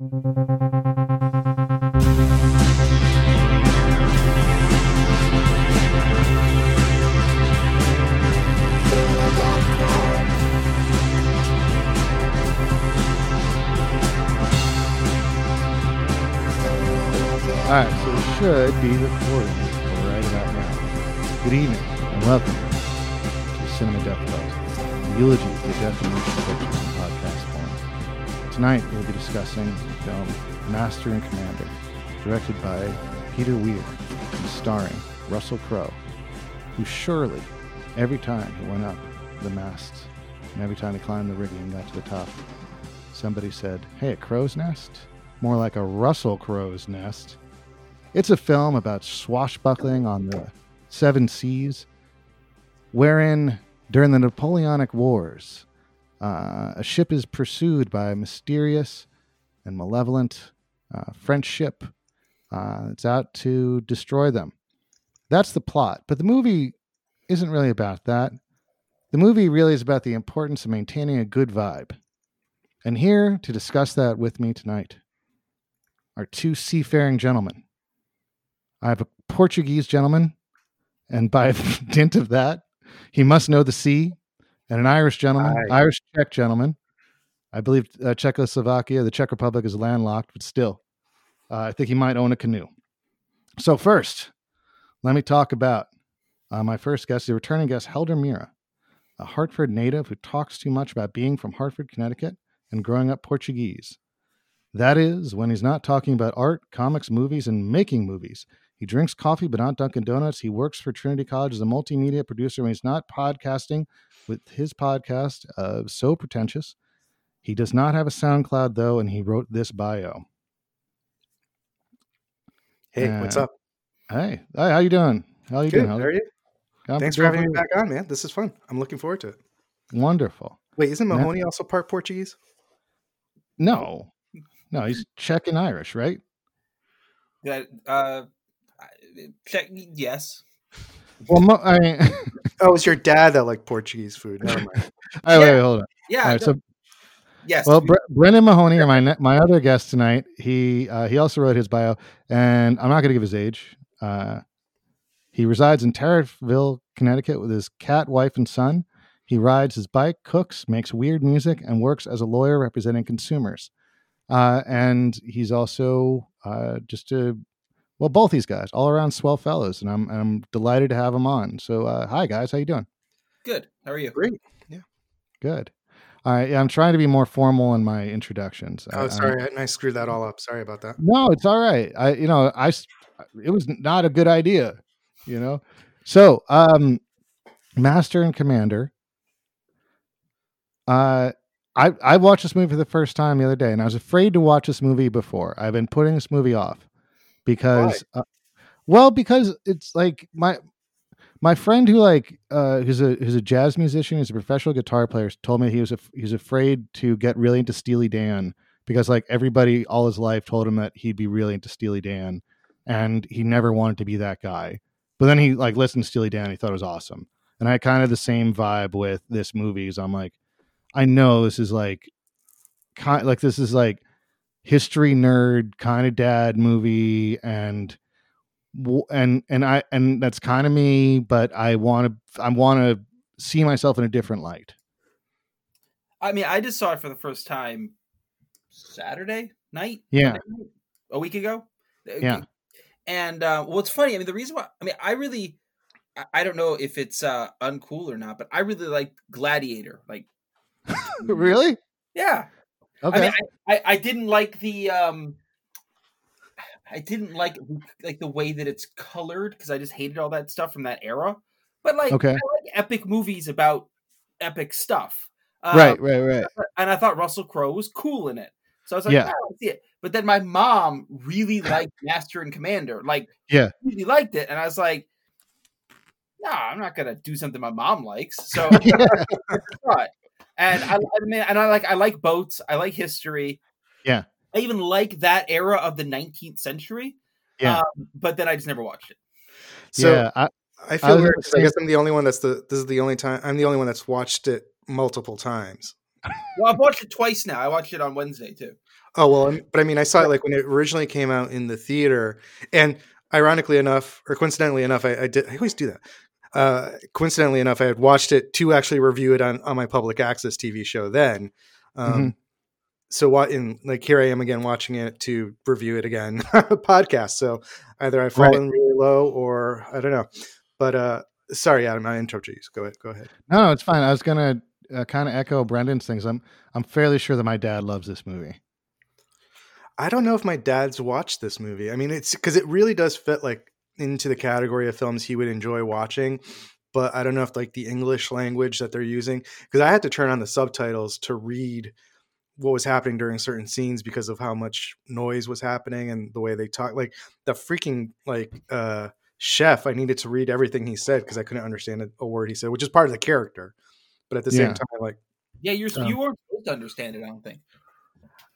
All right, so we should be recording right about now. Good evening and welcome to Cinema Death the eulogy of the death and motion Tonight we'll be discussing the film Master and Commander, directed by Peter Weir and starring Russell Crowe, who surely, every time he went up the masts and every time he climbed the rigging and got to the top, somebody said, Hey, a crow's nest? More like a Russell Crowe's nest. It's a film about swashbuckling on the seven seas, wherein during the Napoleonic Wars, uh, a ship is pursued by a mysterious and malevolent uh, French ship uh, that's out to destroy them. That's the plot. But the movie isn't really about that. The movie really is about the importance of maintaining a good vibe. And here to discuss that with me tonight are two seafaring gentlemen. I have a Portuguese gentleman, and by dint of that, he must know the sea, and an Irish gentleman, Aye. Irish Czech gentleman. I believe uh, Czechoslovakia, the Czech Republic, is landlocked, but still, uh, I think he might own a canoe. So first, let me talk about uh, my first guest, the returning guest, Helder Mira, a Hartford native who talks too much about being from Hartford, Connecticut, and growing up Portuguese. That is, when he's not talking about art, comics, movies, and making movies. He drinks coffee, but not Dunkin' Donuts. He works for Trinity College as a multimedia producer when he's not podcasting with his podcast of So Pretentious. He does not have a SoundCloud, though, and he wrote this bio. Hey, what's Uh, up? Hey, hey, how you doing? How you Good. doing? How How are you? I'm Thanks for having me back on, man. This is fun. I'm looking forward to it. Wonderful. Wait, isn't Yeah. Mahoney also part Portuguese? No, no, he's Czech and Irish, right? That uh, I- check. Yes. Well, I mean, Oh, it's your dad that liked Portuguese food. Never mind. all right, wait, Yeah. wait, hold on. Yeah. All right, so yes. Well, Bre- Brendan Mahoney, or my my other guest tonight, he uh, he also wrote his bio, and I'm not going to give his age. Uh, he resides in Tariffville, Connecticut, with his cat, wife, and son. He rides his bike, cooks, makes weird music, and works as a lawyer representing consumers. Uh, and he's also uh, just a well, both these guys, all around swell fellows, and I'm I'm delighted to have them on. So, uh, hi guys, how you doing? good. How are you? Great. Yeah. Good. All right, yeah, I'm trying to be more formal in my introductions. Oh, I'm- sorry. I, I screwed that all up. Sorry about that. No, it's all right. I, you know, I, it was not a good idea, you know. So, um, Master and Commander. Uh, I I watched this movie for the first time the other day, and I was afraid to watch this movie before. I've been putting this movie off because, uh, well, because it's like my my friend who like uh who's a who's a jazz musician, who's a professional guitar player, told me he was af- he was afraid to get really into Steely Dan because like everybody all his life told him that he'd be really into Steely Dan, and he never wanted to be that guy. But then he like listened to Steely Dan, he thought it was awesome, and I kind of the same vibe with this movie. Is I'm like, I know this is like, kind like this is like history nerd kind of dad movie, and and and I and that's kind of me, but I want to I want to see myself in a different light. I mean, I just saw it for the first time Saturday night. Yeah. Night? A week ago. Uh, Yeah. And uh, well, it's funny. I mean, the reason why I mean, I really, I, I don't know if it's uh, uncool or not, but I really like Gladiator. Like, really? yeah. Okay. I mean, I, I, I didn't like the um, I didn't like like the way that it's colored because I just hated all that stuff from that era. But like, Okay. I like epic movies about epic stuff. Um, right, right, right. and I thought Russell Crowe was cool in it. So I was like, Yeah. yeah, I see it. But then my mom really liked Master and Commander, like, Yeah. really liked it, and I was like, no, I'm not gonna do something my mom likes. So Yeah. But and I, I mean, and I like I like boats. I like history. Yeah. I even like that era of the 19th century. Yeah. Um, but then I just never watched it. So yeah, I, I I feel was weird I guess I'm the only one that's the. This is the only time I'm the only one that's watched it multiple times. Well, I've watched it twice now. I watched it on Wednesday too. Oh well, but I mean, I saw it like when it originally came out in the theater, and ironically enough, or coincidentally enough, I, I did. I always do that. Uh, coincidentally enough, I had watched it to actually review it on on my public access TV show then. Um, Mhm. So what in like here I am again watching it to review it again on a podcast. So either I've Right. fallen really low or I don't know. But uh sorry, Adam, I interrupted you. Go ahead. Go ahead. No, no, it's fine. I was gonna uh, kind of echo Brendan's things. I'm I'm fairly sure that my dad loves this movie. I don't know if my dad's watched this movie. I mean, it's because it really does fit like into the category of films he would enjoy watching. But I don't know if like the English language that they're using, because I had to turn on the subtitles to read what was happening during certain scenes because of how much noise was happening and the way they talk. Like the freaking like uh chef, I needed to read everything he said because I couldn't understand a, a word he said, which is part of the character. But at the same Yeah. time, like Yeah, you're Um, you weren't supposed to understand it. I don't think.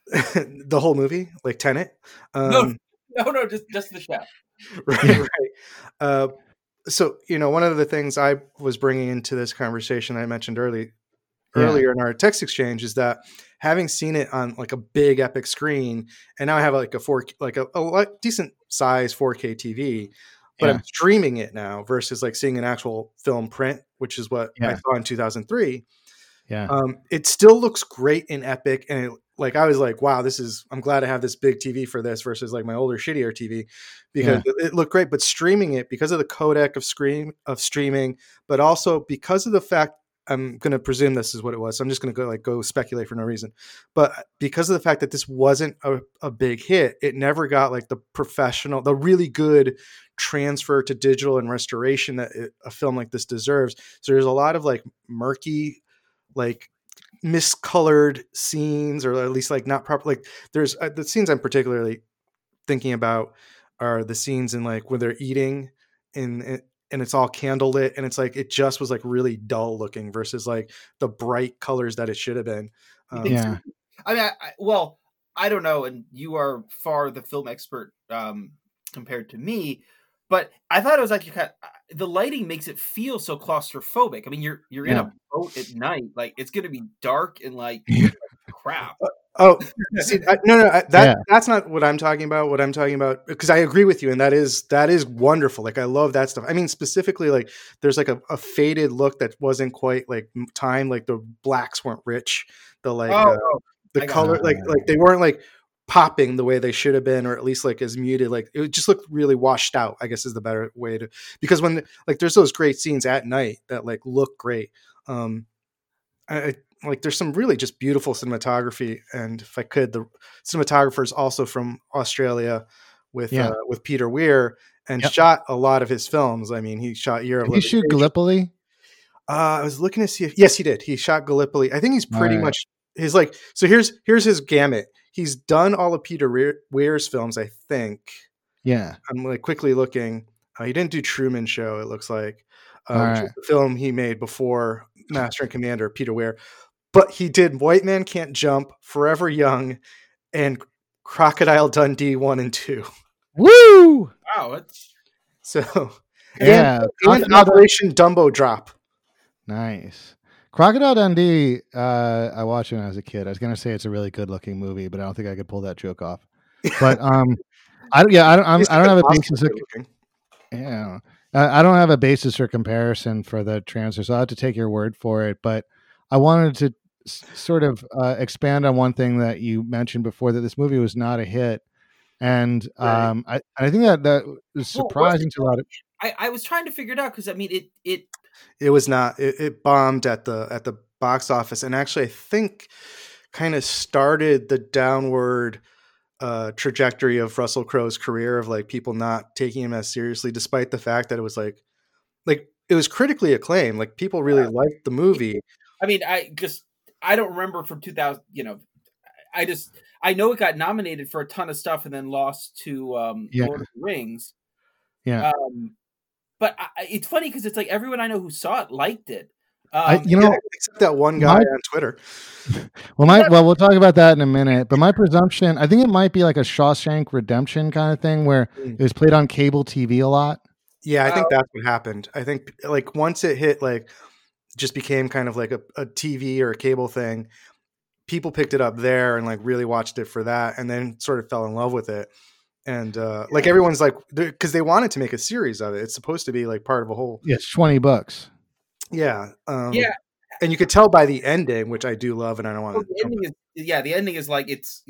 the whole movie, like Tenet. Um, No. No, no, just just the chef. right Yeah. right uh, so you know one of the things i was bringing into this conversation i mentioned early Yeah. earlier in our text exchange is that having seen it on like a big epic screen and now i have like a 4 like a, a decent size 4k tv but Yeah. i'm streaming it now versus like seeing an actual film print which is what i saw in 2003 Yeah, um, it still looks great in Epic, and it, like I was like, wow, this is. I'm glad I have this big TV for this versus like my older shittier TV because it, it looked great. But streaming it because of the codec of screen of streaming, but also because of the fact I'm going to presume this is what it was. So I'm just going to go like go speculate for no reason. But because of the fact that this wasn't a, a big hit, it never got like the professional, the really good transfer to digital and restoration that it, a film like this deserves. So there's a lot of like murky, like miscolored scenes, or at least like not proper. Like there's uh, the scenes I'm particularly thinking about are the scenes in like where they're eating and and it's all candlelit and it's like it just was like really dull looking versus like the bright colors that it should have been. Um, Yeah. I mean, I, I, well, I don't know, and you are far the film expert um, compared to me, but I thought it was like you kind the lighting makes it feel so claustrophobic. I mean, you're you're in a boat at night, like it's gonna be dark and like crap. Oh, see, I, no, no, I, that Yeah. that's not what I'm talking about. What I'm talking about, because I agree with you, and that is that is wonderful. Like I love that stuff. I mean, specifically, like there's like a, a faded look that wasn't quite like time. Like the blacks weren't rich. The like oh, uh, the color, it. like like they weren't like popping the way they should have been, or at least like as muted. Like it just looked really washed out. I guess is the better way to because when like there's those great scenes at night that like look great. Um, I, like there's some really just beautiful cinematography, and if I could, the cinematographer is also from Australia with Yeah. uh, with Peter Weir and Yep. shot a lot of his films. I mean, he shot Year of he shoot Gallipoli? Uh, I was looking to see if yes, he did. He shot Gallipoli. I think he's pretty Alright. much his like. So here's here's his gamut. He's done all of Peter Weir's films. I think Yeah, I'm like quickly looking. Uh, he didn't do Truman Show. It looks like, uh, which Alright. is the film he made before Master and Commander Peter Weir. But he did White Man Can't Jump, Forever Young, and Crocodile Dundee one and two. woo! wow, it's So Yeah, and, and Operation Dumbo Drop. Nice. Crocodile Dundee. Uh, I watched it when I was a kid. I was gonna say it's a really good looking movie, but I don't think I could pull that joke off. But um, I don't. Yeah, I don't. I'm, I don't have a basis. Of, yeah, I don't have a basis for comparison for the transfer, so I have to take your word for it. But I wanted to s- sort of uh, expand on one thing that you mentioned before that this movie was not a hit, and Right. um, I I think that that was Well, surprising to a lot of. I, I was trying to figure it out because I mean it it it was not it, it bombed at the at the box office and actually i think kind of started the downward uh trajectory of russell crowe's career of like people not taking him as seriously despite the fact that it was like like it was critically acclaimed like people really liked the movie I mean I just I don't remember from 2000. You know, I just I know it got nominated for a ton of stuff and then lost to um, Yeah. Lord of the Rings. Yeah. Um, but I, I- it's funny because it's like everyone I know who saw it liked it. Um, I, you know, Yeah, except that one guy my- on twitter Well, my well, we'll talk about that in a minute. But my presumption, I think it might be like a Shawshank Redemption kind of thing, where Mm. it was played on cable TV a lot. yeah i think Oh. that's what happened i think like once it hit like just became kind of like a, a tv or a cable thing people picked it up there and like really watched it for that, and then sort of fell in love with it. And uh, like everyone's like, because they wanted to make a series of it. It's supposed to be like part of a whole. Yeah, it's twenty bucks. Yeah. Um, Yeah. And you could tell by the ending, which I do love, and I don't want Well, to. the ending is yeah, the ending is like it's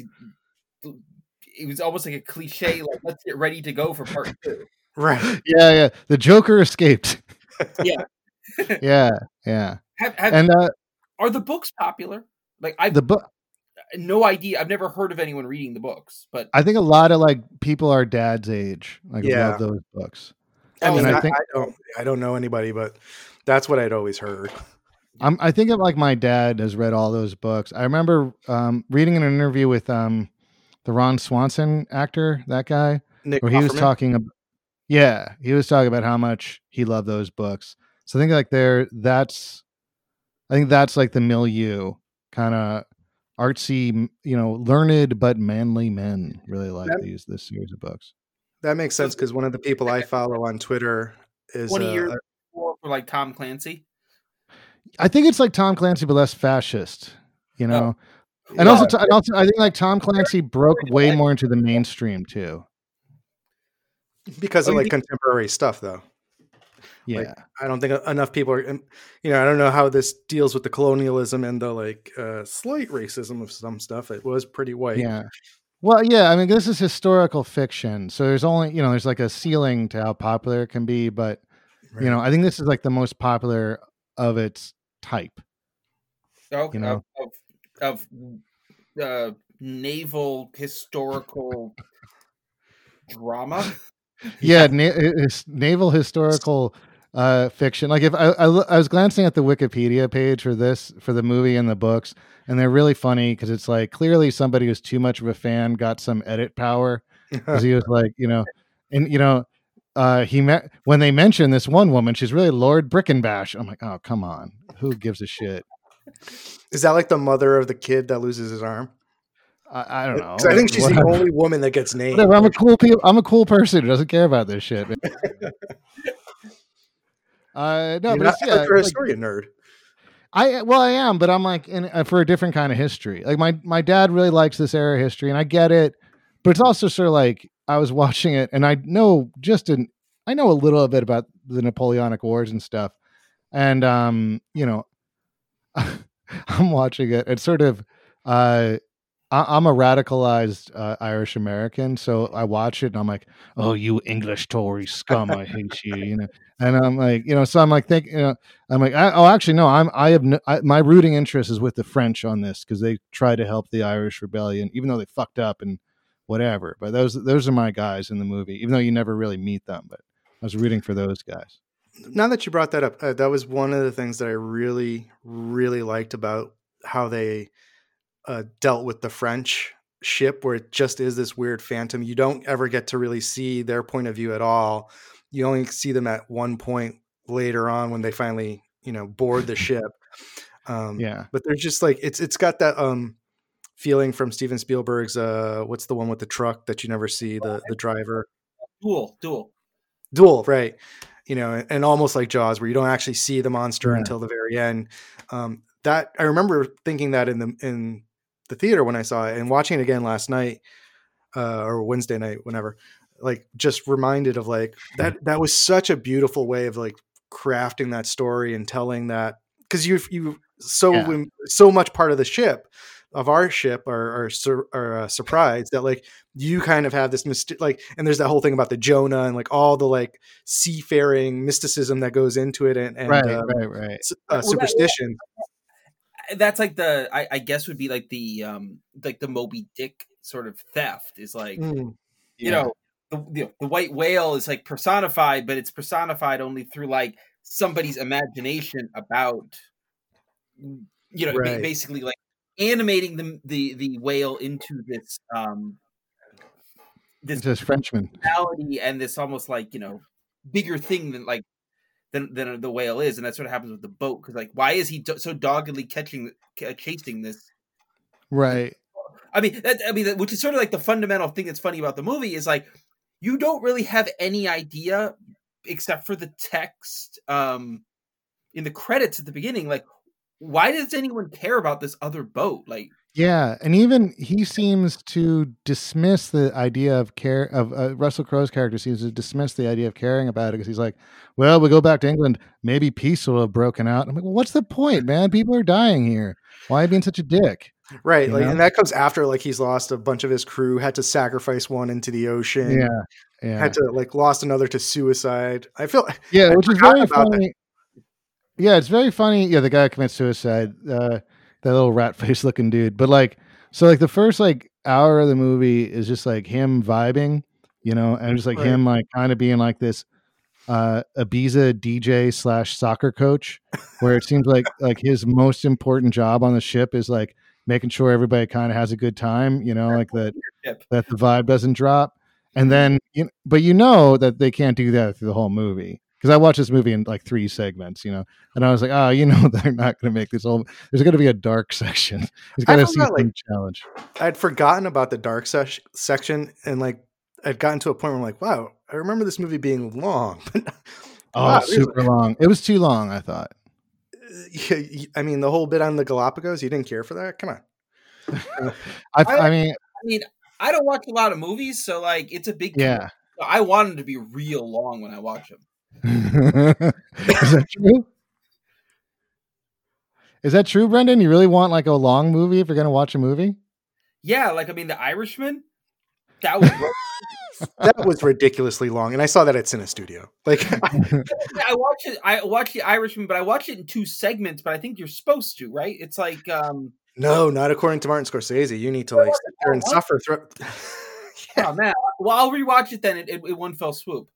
it was almost like a cliche, like let's get ready to go for part two. Right. Yeah, yeah. The Joker escaped. Yeah. yeah, yeah. Have, have, And uh, are the books popular? Like I've the book. No idea. I've never heard of anyone reading the books, but I think a lot of like people our dad's age like Yeah. love those books. I mean, I I, think- I don't, I don't know anybody, but that's what I'd always heard. I'm, I think of like my dad has read all those books. I remember um, reading an interview with um, the Ron Swanson actor, that guy, Nick where he was talking about, yeah, he was talking about how much he loved those books. So I think like there, that's, I think that's like the milieu kind of artsy, you know, learned but manly men really like That- these this series of books. That makes sense because one of the people I follow on Twitter is twenty uh, years before for like Tom Clancy. I think it's like Tom Clancy, but less fascist, you know. And Yeah. also, and also, I think like Tom Clancy broke way more into the mainstream too. because Oh, of like contemporary stuff, though. Yeah, Like, I don't think enough people are, you know, I don't know how this deals with the colonialism and the like uh, slight racism of some stuff. It was pretty white. yeah. Well, yeah. I mean, this is historical fiction, so there's only you know there's like a ceiling to how popular it can be, but you know, I think this is like the most popular of its type. of, you know. of, of, of uh, naval historical drama. yeah, na- it's naval historical uh, fiction. Like if I, I, I was glancing at the Wikipedia page for this for the movie and the books, and they're really funny because it's like clearly somebody who's too much of a fan got some edit power because he was like, you know, and you know, uh, he met when they mentioned this one woman, she's really Lord Brickenbash. I'm like, oh come on, who gives a shit? Is that like the mother of the kid that loses his arm? I, I don't know. I think she's Whatever. the only woman that gets named. Whatever. I'm a cool pe- I'm a cool person who doesn't care about this shit. uh, no, You're but not it's, yeah, a like- historian nerd. I well, I am, but I'm like in uh, for a different kind of history. Like my my dad really likes this era of history, and I get it, but it's also sort of like I was watching it, and I know just an I know a little bit about the Napoleonic Wars and stuff, and um, you know, I'm watching it. It's sort of uh. I- I'm a radicalized uh, Irish American, so I watch it and I'm like, "Oh, you English Tory scum! I hate you!" You know, and I'm like, you know, so I'm like, think, you know, I'm like, I, oh, actually, no, I'm, I have, no, I, my rooting interest is with the French on this because they try to help the Irish rebellion, even though they fucked up and whatever. But those, those are my guys in the movie, even though you never really meet them. But I was rooting for those guys. Now that you brought that up, uh, that was one of the things that I really, really liked about how they uh, dealt with the French ship, where it just is this weird phantom. You don't ever get to really see their point of view at all. You only see them at one point later on when they finally, you know, board the ship. Um, Yeah, but there's just like it's it's got that um feeling from Steven Spielberg's uh what's the one with the truck that you never see the the driver Duel, duel. duel right you know and, and almost like jaws where you don't actually see the monster Yeah. until the very end um that i remember thinking that in the in the theater when i saw it and watching it again last night uh or wednesday night whenever like just reminded of like that that was such a beautiful way of like crafting that story and telling that because you you so Yeah. so much part of the ship of our ship are are, sur- are uh, surprised that like you kind of have this mystic like and there's that whole thing about the jonah and like all the like seafaring mysticism that goes into it and, and right, uh, right, right. s- uh, Well, that- superstition That's like the I, I guess would be like the um like the Moby Dick sort of theft is like Mm, you know the, the the white whale is like personified, but it's personified only through like somebody's imagination about you know Right. basically like animating the the the whale into this um this It's just Frenchman. personality and this almost like you know bigger thing than like than than the whale is, and that's what happens with the boat because like why is he do- so doggedly catching ca- chasing this? Right. I mean, that, I mean, which is sort of like the fundamental thing that's funny about the movie is like you don't really have any idea except for the text um in the credits at the beginning like why does anyone care about this other boat like Yeah, and even he seems to dismiss the idea of care of uh, Russell Crowe's character seems to dismiss the idea of caring about it because he's like, "Well, we go back to England, maybe peace will have broken out." I'm like, "Well, what's the point, man? People are dying here. Why are you being such a dick?" Right, You like, know? and that comes after like he's lost a bunch of his crew, had to sacrifice one into the ocean, Yeah, yeah, had to like lost another to suicide. I feel yeah, I which is very about that. funny. Yeah, it's very funny. Yeah, the guy who commits suicide, uh, that little rat face looking dude. But like, so like the first like hour of the movie is just like him vibing, you know, and just like Right. him like kind of being like this uh Ibiza DJ slash soccer coach, where it seems like like his most important job on the ship is like making sure everybody kind of has a good time, you know, like that that the vibe doesn't drop. And then, you know, but you know that they can't do that through the whole movie because I watched this movie in like three segments, you know, and I was like, oh, you know, they're not going to make this whole. There's going to be a dark section. There's I got to see forgot, some like- challenge. I'd forgotten about the dark sesh section, and like I'd gotten to a point where I'm like, wow, I remember this movie being long. Oh, Wow, there's super long. It was too long. I thought. Uh, yeah, y- I mean, the whole bit on the Galapagos, you didn't care for that? Come on. Uh, I, I- I mean, I mean, I don't watch a lot of movies, so like it's a big. yeah. I want them to be real long when I watch them. Is that true? Is that true, Brendan? You really want like a long movie if you're going to watch a movie? Yeah, like I mean, The Irishman. That was. That was ridiculously long, and I saw that at Cinestudio. Like, I watched it. I watched The Irishman, but I watched it in two segments. But I think you're supposed to, right? It's like, um, no, not according to Martin Scorsese. You need to like sit there and suffer through. oh man. Well, I'll rewatch it then. in in one fell swoop.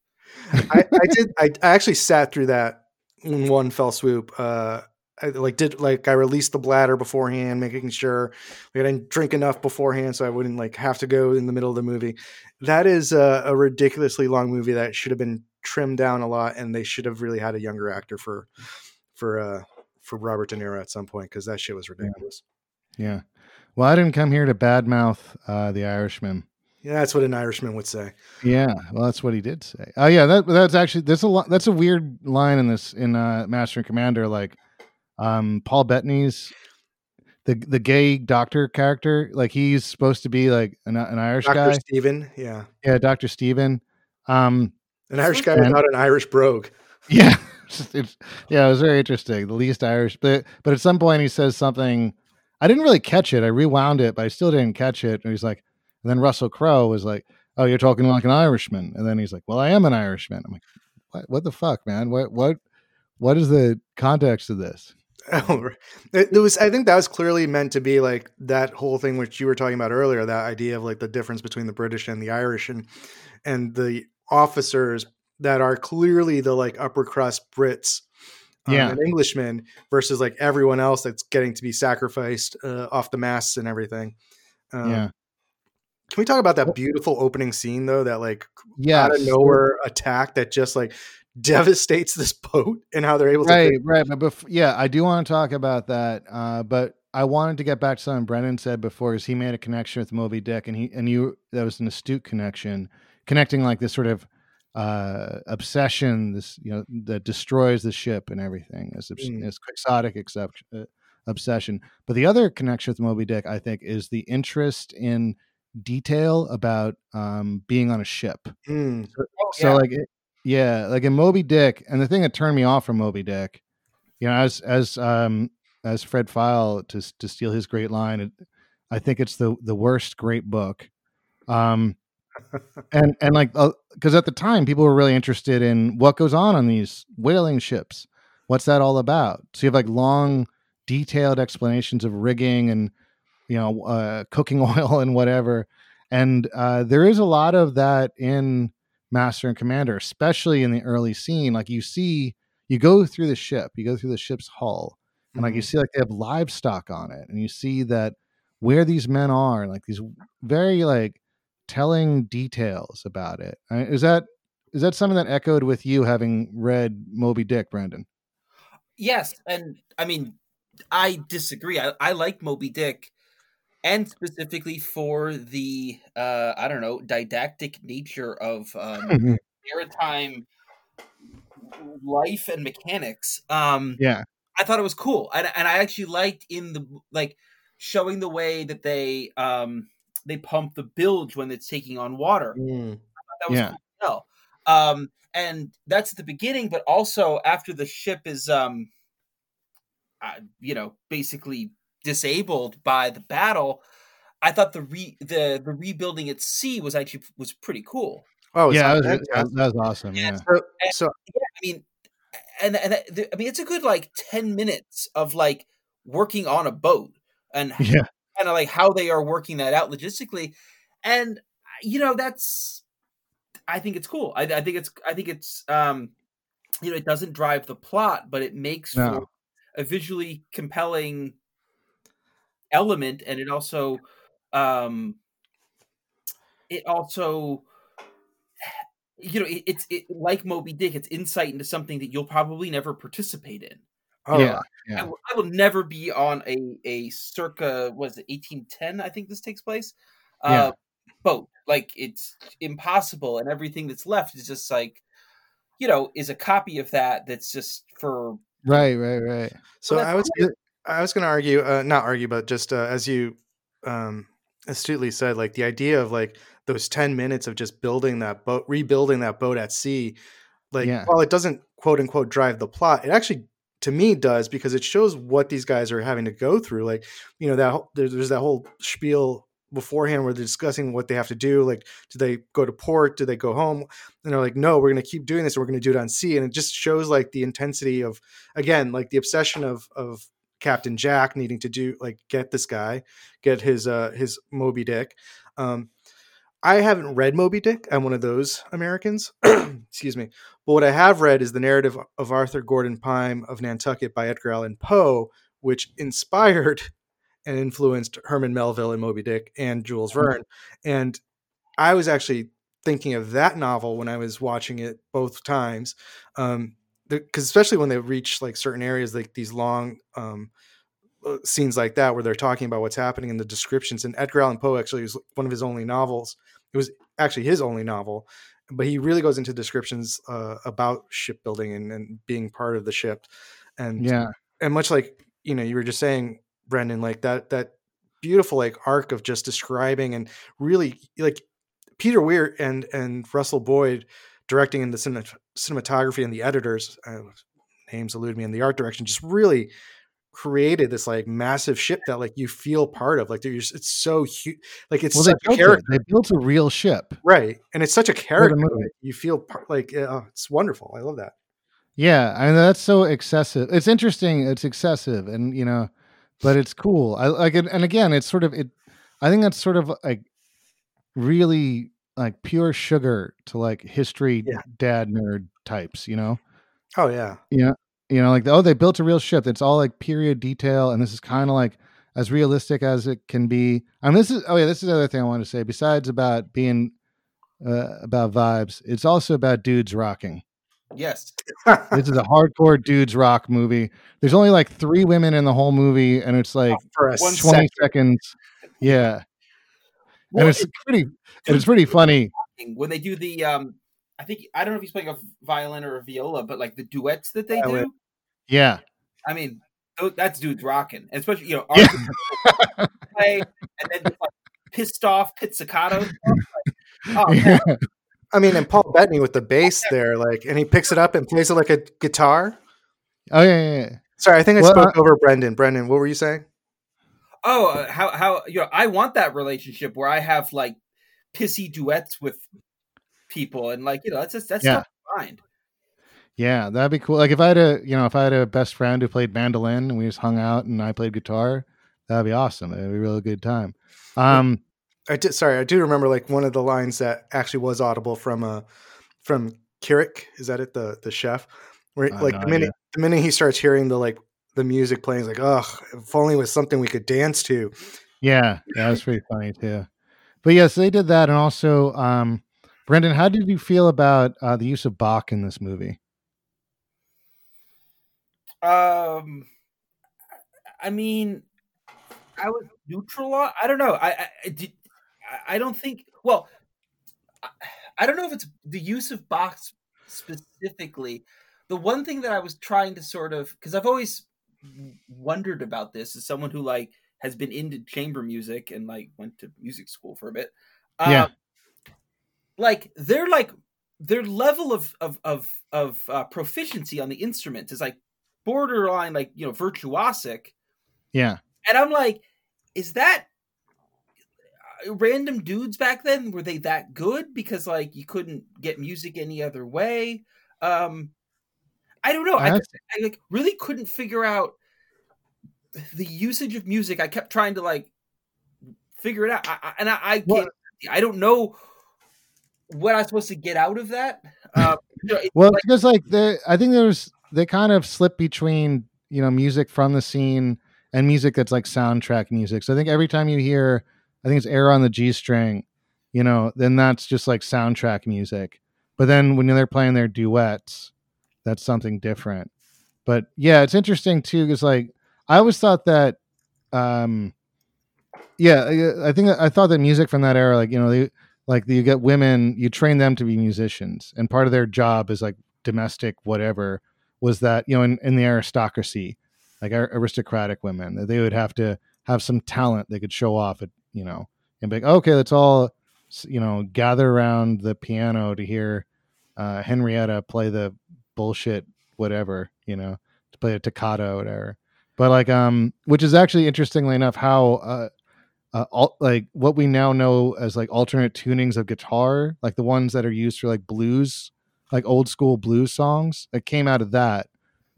I, I did. I, I actually sat through that in one fell swoop. Uh, I like did like I released the bladder beforehand, making sure like, I didn't drink enough beforehand, so I wouldn't like have to go in the middle of the movie. That is a, a ridiculously long movie that should have been trimmed down a lot, and they should have really had a younger actor for for uh for Robert De Niro at some point because that shit was ridiculous. Yeah. Well, I didn't come here to badmouth uh, the Irishman. Yeah, that's what an Irishman would say. Yeah, well, that's what he did say. Oh, yeah, that that's actually that's a lo- that's a weird line in this in uh, Master and Commander. Like, um, Paul Bettany's the the gay doctor character. Like, he's supposed to be like an, an Irish Doctor guy. Stephen, yeah, Yeah, Doctor Stephen. Um, an Irish guy And- without an Irish brogue. yeah, it's, yeah, it was very interesting. The least Irish, but but at some point he says something. I didn't really catch it. I rewound it, but I still didn't catch it. And he's like, and then Russell Crowe was like, "Oh, you're talking like an Irishman," and then he's like, "Well, I am an Irishman." I'm like, "What? What the fuck, man? What? What? What is the context of this?" Oh, it, it was. I think that was clearly meant to be like that whole thing which you were talking about earlier. That idea of like the difference between the British and the Irish, and and the officers that are clearly the like upper crust Brits, um, Yeah. and Englishmen versus like everyone else that's getting to be sacrificed uh, off the masts and everything. Um, yeah. Can we talk about that beautiful opening scene though? That like Yeah. out of nowhere attack that just like devastates this boat and how they're able to Right, right. But bef- yeah, I do want to talk about that. Uh, but I wanted to get back to something Brendan said before, because he made a connection with Moby Dick, and he and you that was an astute connection, connecting like this sort of uh, obsession, this you know that destroys the ship and everything, obs- Mm. as quixotic except, uh, obsession. But the other connection with Moby Dick, I think, is the interest in detail about um, being on a ship. Mm. Oh, So yeah. like it, yeah, like in Moby Dick, and the thing that turned me off from Moby Dick, you know, as as um as Fred File to to steal his great line, it, I think it's the the worst great book. Um and and like because at the time people were really interested in what goes on on these whaling ships. What's that all about? So you have like long detailed explanations of rigging and you know uh, cooking oil and whatever. And uh, there is a lot of that in Master and Commander, especially in the early scene. Like you see, you go through the ship, you go through the ship's hull, and like you Mhm. see, like they have livestock on it, and you see that where these men are, like these very like telling details about it. Uh, Is that is that something that echoed with you having read Moby Dick, Brendan? Yes, and I mean, I disagree. I, I like Moby Dick, and specifically for the uh, I don't know didactic nature of um, maritime life and mechanics. Um, yeah, I thought it was cool, and, and I actually liked in the like showing the way that they um they pump the bilge when it's taking on water. Mm. That was Yeah. cool. Um, and that's at the beginning, but also after the ship is um, uh, you know, basically disabled by the battle. I thought the re the the rebuilding at sea was actually was pretty cool. Oh, yeah, it's that was, fantastic. that was awesome. Yeah, So, so I mean, and and I mean, it's a good like ten minutes of like working on a boat and yeah, kind of like how they are working that out logistically, and you know that's I think it's cool. I, I think it's I think it's um you know it doesn't drive the plot, but it makes No. for a visually compelling element, and it also um it also you know it, it's it, like Moby Dick. It's insight into something that you'll probably never participate in. oh, yeah, I will, I will never be on a a circa was it eighteen ten? I think this takes place. Uh, Yeah. boat like it's impossible, and everything that's left is just like you know is a copy of that. That's just for Right, right, right. So Well, I was I was going to argue, uh, not argue, but just uh, as you um, astutely said, like the idea of like those ten minutes of just building that boat, rebuilding that boat at sea, like Yeah. while it doesn't quote unquote drive the plot, it actually to me does because it shows what these guys are having to go through. Like you know that there's that whole spiel beforehand where they're discussing what they have to do. Like, do they go to port? Do they go home? And they're like, no, we're going to keep doing this. We're going to do it on sea. And it just shows like the intensity of, again, like the obsession of, of Captain Jack needing to do like, get this guy, get his, uh, his Moby Dick. Um, I haven't read Moby Dick. I'm one of those Americans. Excuse me. But what I have read is the narrative of Arthur Gordon Pym of Nantucket by Edgar Allan Poe, which inspired and influenced Herman Melville and Moby Dick and Jules Verne. And I was actually thinking of that novel when I was watching it both times. Um, because especially when they reach like certain areas, like these long um, uh, scenes like that, where they're talking about what's happening in the descriptions. And Edgar Allan Poe actually was one of his only novels. It was actually his only novel, but he really goes into descriptions uh, about shipbuilding and, and being part of the ship. And Yeah, and much like you know you were just saying brendan like that that beautiful like arc of just describing and really like peter weir and and russell boyd directing in the cine- cinematography and the editors uh, names elude me in the art direction just really created this like massive ship that like you feel part of like just, it's so huge like it's well, they such a built, character it. they built a real ship. right and it's such a character movie. like, you feel part, like uh, it's wonderful i love that Yeah, I mean that's so excessive. It's interesting. It's excessive, and you know, but it's cool. I like it, and again, it's sort of it. I think that's sort of like really like pure sugar to like history Yeah. dad nerd types. You know, oh yeah Yeah. you know, like oh, they built a real ship. It's all like period detail, and this is kind of like as realistic as it can be. I mean, this is oh yeah, this is the other thing I wanted to say. Besides about being uh, about vibes, it's also about dudes rocking. yes. This is a hardcore dudes rock movie. There's only like three women in the whole movie, and it's like for a One 20 second. seconds. Yeah. Well, and it's pretty and it's pretty funny. when they do the um I think I don't know if he's playing a violin or a viola, but like the duets that they Violin. do. Yeah. I mean, that's dudes rocking, especially you know, Yeah. Play and then like pissed off pizzicato. stuff, like, oh, yeah. I mean, and Paul Bettany with the bass there, like, and he picks it up and plays it like a guitar. Oh yeah, yeah, yeah. Sorry, I think I Well, spoke over Brendan. Brendan, what were you saying? Oh, uh, how how you know? I want that relationship where I have like pissy duets with people, and like you know, that's just that's Yeah. tough to find. Yeah, that'd be cool. Like if I had a you know, if I had a best friend who played mandolin and we just hung out and I played guitar, that'd be awesome. It'd be a really good time. Um I did. Sorry, I do remember like one of the lines that actually was audible from uh from Killick. Is that it? The the chef. Where like no the minute idea. the minute he starts hearing the like the music playing, he's like, oh, if only it was something we could dance to. yeah, that was pretty funny too. But yes, they did that and also um Brendan, how did you feel about uh, the use of Bach in this movie? Um, I mean, I was neutral. on- I don't know. I I, I did. I- I don't think. Well, I, I don't know if it's the use of box specifically. The one thing that I was trying to sort of because I've always wondered about this as someone who like has been into chamber music and like went to music school for a bit. Yeah. Um, like they're like their level of of of of uh, proficiency on the instrument is like borderline like you know virtuosic Yeah. and i'm like is that uh, random dudes back then were they that good because like you couldn't get music any other way um i don't know I, I like really couldn't figure out the usage of music i kept trying to like figure it out I, I, and i I, Well- I don't know what i'm supposed to get out of that um, you know, Well, like- because like the I think there's they kind of slip between you know music from the scene and music that's like soundtrack music. So I think every time you hear, I think it's "Air on the G String," you know, then that's just like soundtrack music. But then when they're playing their duets, that's something different. But yeah, it's interesting too because like I always thought that, um, yeah, I- think I thought that music from that era, like you know, they, like you get women, you train them to be musicians, and part of their job is like domestic whatever was that you know in, in the aristocracy like ar- aristocratic women that they would have to have some talent they could show off at you know and be like okay let's all you know gather around the piano to hear uh henrietta play the bullshit whatever you know to play a toccata or whatever but like um which is actually interestingly enough how uh uh, al- like what we now know as like alternate tunings of guitar, like the ones that are used for like blues, like old school blues songs, that came out of that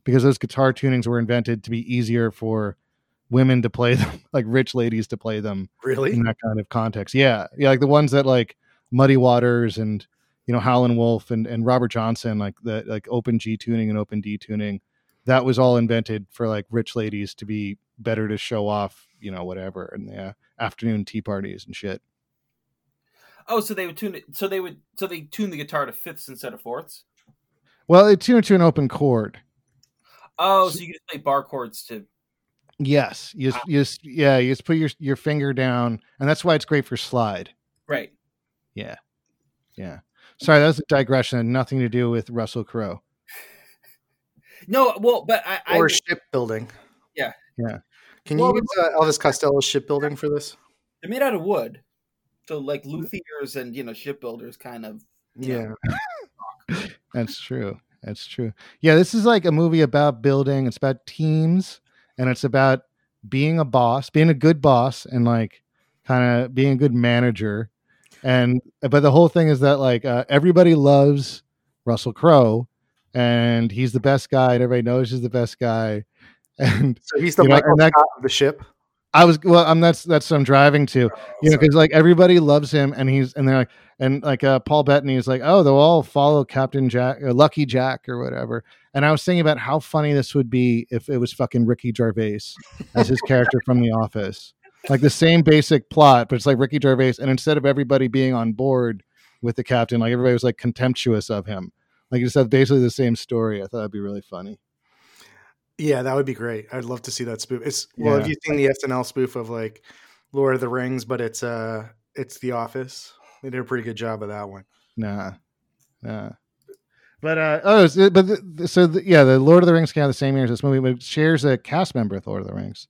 because those guitar tunings were invented to be easier for women to play them, like rich ladies to play them Really? in that kind of context. Yeah, yeah, like the ones that like Muddy Waters and you know Howlin' Wolf and and Robert Johnson, like the like open G tuning and open D tuning, that was all invented for like rich ladies to be better to show off, you know, whatever, and the uh, afternoon tea parties and shit. oh so they would tune it so they would so they tune the guitar to fifths instead of fourths Well, it tuned to an open chord. oh so you can play bar chords to Yes, you just, you just yeah, you just put your your finger down, and that's why it's great for slide. right Yeah, yeah. Sorry, that was a digression. Nothing to do with Russell Crowe. no well but i, I Or shipbuilding. Yeah. Yeah. Can Well, you use uh, Elvis Costello's shipbuilding for this? they're made out of wood so like luthiers and you know shipbuilders kind of Yeah. That's true. That's true. Yeah, this is like a movie about building. It's about teams, and it's about being a boss, being a good boss, and like kind of being a good manager. And but the whole thing is that like uh, everybody loves Russell Crowe, and he's the best guy, and everybody knows he's the best guy. And So he's the You know, Michael that- of the ship. I was well, I'm that's that's what I'm driving to. you know, because like everybody loves him, and he's and they're like, and like uh, Paul Bettany is like, oh, they'll all follow Captain Jack, or Lucky Jack, or whatever. And I was thinking about how funny this would be if it was fucking Ricky Gervais as his character from The Office, like the same basic plot, but it's like Ricky Gervais, and instead of everybody being on board with the captain, like everybody was like contemptuous of him. Like you said, basically the same story. I thought that'd be really funny. Yeah, that would be great. I'd love to see that spoof. It's well, have you seen the SNL spoof of like Lord of the Rings, but it's uh it's The Office. They did a pretty good job of that one. Nah, nah. But uh oh, but the, the- so the, yeah, the Lord of the Rings came out the same year as this movie, but it shares a cast member with Lord of the Rings.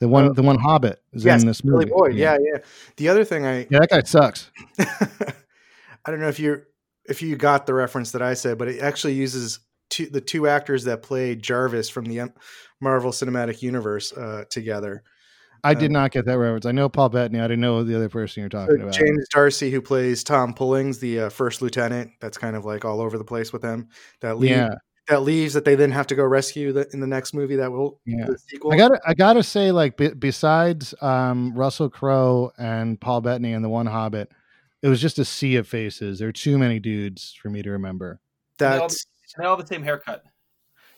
The one, Oh. the one Hobbit is yes, in this Billy movie. Boyd. Yeah, yeah. The other thing I yeah, that guy sucks. I don't know if you if you got the reference that I said, but it actually uses two, the two actors that play Jarvis from the Marvel Cinematic Universe uh, together. I did Um, not get that reference. I know Paul Bettany. I didn't know the other person you're So talking about. James D'Arcy, who plays Tom Pullings, the uh, first lieutenant, that's kind of like all over the place with them. That leave, yeah, that leaves that they then have to go rescue the, in the next movie that will Yeah. the sequel. I got to I got to say, like, be, besides um, Russell Crowe and Paul Bettany and the One Hobbit, it was just a sea of faces. There are too many dudes for me to remember. that's they all have the same haircut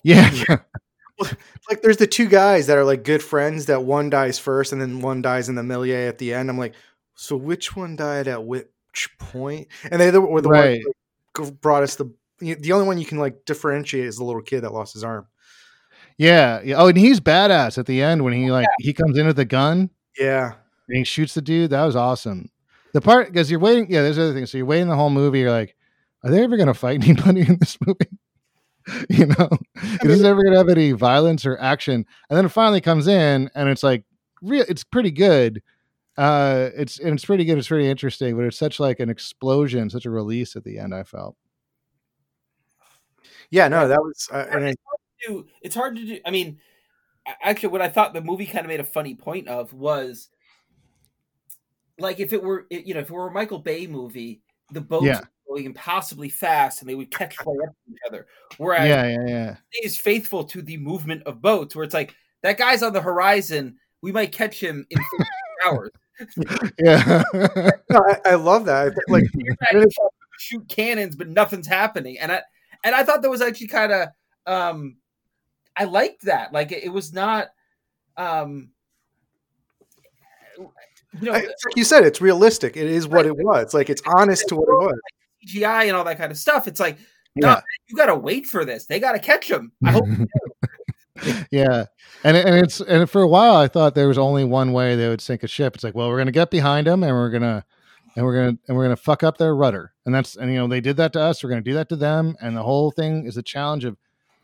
Yeah, like there's the two guys that are like good friends that one dies first and then one dies in the milieu at the end. I'm like, so which one died at which point? And they were the Right. ones that brought us the the only one you can like differentiate is the little kid that lost his arm. Yeah, yeah. Oh, and he's badass at the end when he like he comes in with the gun Yeah, and he shoots the dude. That was awesome. The part because you're waiting. Yeah, there's other things. So you're waiting the whole movie. You're like, are they ever gonna fight anybody in this movie? you know, it isn't ever going to have any violence or action, and then it finally comes in, and it's like, real. It's pretty good. Uh, it's and it's pretty good. It's pretty interesting, but it's such like an explosion, such a release at the end. I felt. Yeah, no, that was. Uh, and it's, hard to do, it's hard to do. I mean, actually, what I thought the movie kind of made a funny point of was, like, if it were, you know, if it were a Michael Bay movie, the boats Yeah. going impossibly fast and they would catch right up to each other. Whereas Yeah, yeah, yeah. he is faithful to the movement of boats, where it's like that guy's on the horizon. We might catch him in 15 hours. Yeah. no, I, I love that. Like, You're trying to shoot cannons, but nothing's happening. And I and I thought that was actually kind of um I liked that. Like it, it was not um you know I- like you said, it's realistic. It is what it was. Like it's honest to what it was. CGI and all that kind of stuff. It's like no, Yeah. you got to wait for this. They got to catch him. I hope yeah and and it's and for a while i thought there was only one way they would sink a ship it's like well we're gonna get behind them and we're gonna and we're gonna and we're gonna fuck up their rudder. And that's and you know they did that to us we're gonna do that to them. And the whole thing is a challenge of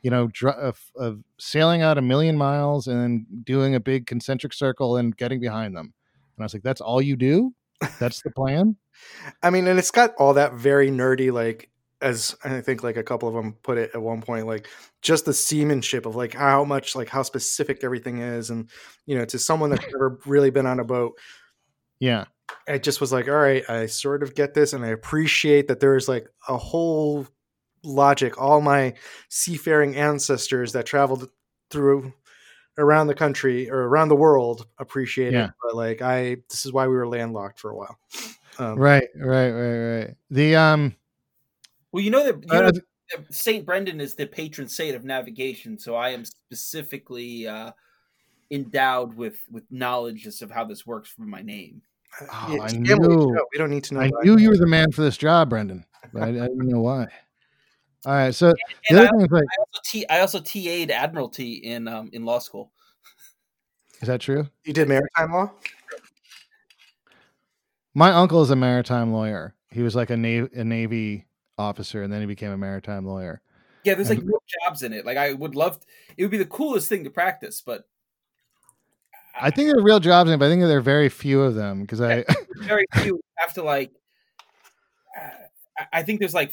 you know dr- of, of sailing out a million miles and doing a big concentric circle and getting behind them. And i was like that's all you do? That's the plan? I mean, and it's got all that very nerdy, like as I think like a couple of them put it at one point, like just the seamanship of like how much like how specific everything is, and you know, to someone that's never really been on a boat, yeah I just was like, all right, I sort of get this, and I appreciate that there's like a whole logic. All my seafaring ancestors that traveled through around the country or around the world appreciate Yeah. it, but like I, this is why we were landlocked for a while. Um, right right right right the um Well, you know that you uh, know, Saint Brendan is the patron saint of navigation, so I am specifically uh, endowed with with knowledge as of how this works from my name. Oh, yeah, I just gamble each knew. show. We don't need to know. I knew you were the man for this job, Brendan, but I, I didn't know why. All right, so And the I, other thing is like, I also t- I also TA'd Admiralty in um, in law school. is that true? You did maritime law. My uncle is a maritime lawyer. He was like a navy a navy officer, and then he became a maritime lawyer. Yeah, there's like And- real jobs in it. Like I would love. it would be the coolest thing to practice, but I think there are real jobs in but I think there are very few of them because I very few have to like. Uh, I- think there's like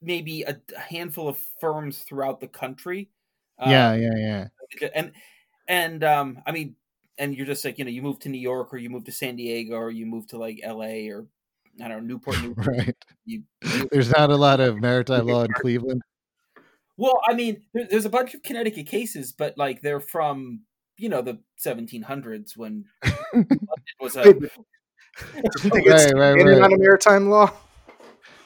maybe a handful of firms throughout the country. uh, yeah yeah yeah and and um i mean and you're just like you know you move to new york or you move to san diego or you move to like la or i don't know newport New right. you, you- There's not a lot of maritime law in Cleveland. well i mean there's a bunch of connecticut cases but like they're from you know the 1700s when London was a Wait, Didn't they Right, right, right. on a maritime law?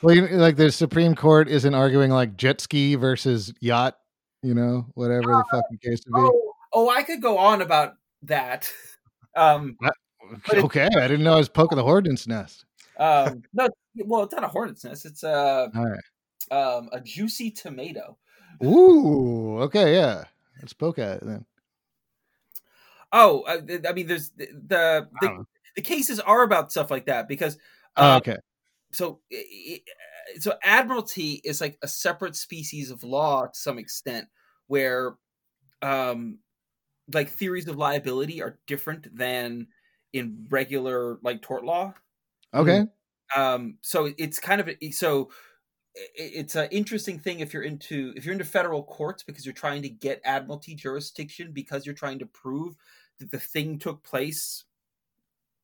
Well, you, like the Supreme Court isn't arguing like jet ski versus yacht, you know, whatever the fucking case would be. oh, oh i could go on about that um but okay, I didn't know I was poking the hornet's nest. um no well it's not a hornet's nest it's a All right. um a juicy tomato Ooh, okay, yeah. Let's poke at it then. Oh, uh, th- I mean, there's the the, the, the cases are about stuff like that because Oh, uh, okay. so i- i- so admiralty is like a separate species of law to some extent where um like theories of liability are different than in regular like tort law Okay. um so it's kind of so i- it's an interesting thing if you're into if you're into federal courts because you're trying to get admiralty jurisdiction because you're trying to prove that the thing took place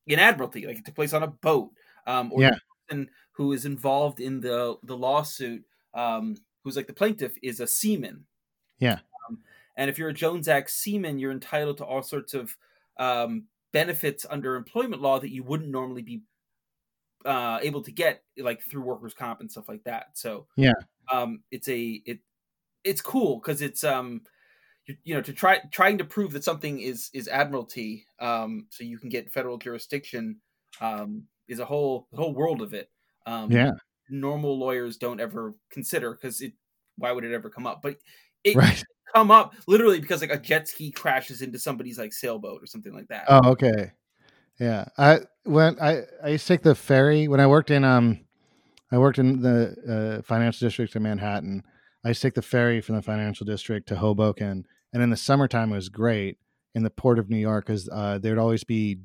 in admiralty like it took place on a boat um or Yeah. the person who is involved in the the lawsuit um who's like the plaintiff is a seaman Yeah. um, and if you're a jones act seaman you're entitled to all sorts of um benefits under employment law that you wouldn't normally be uh, able to get like through workers comp and stuff like that. So Yeah. um, it's a it it's cool because it's um you, you know to try trying to prove that something is is admiralty um so you can get federal jurisdiction um is a whole whole world of it um Yeah. normal lawyers don't ever consider because it why would it ever come up but it Right. come up literally because like a jet ski crashes into somebody's like sailboat or something like that Oh, okay. Yeah. I when I I used to take the ferry when I worked in um I worked in the uh, financial district in Manhattan. I used to take the ferry from the financial district to Hoboken, and in the summertime it was great in the port of New York because uh, there'd always be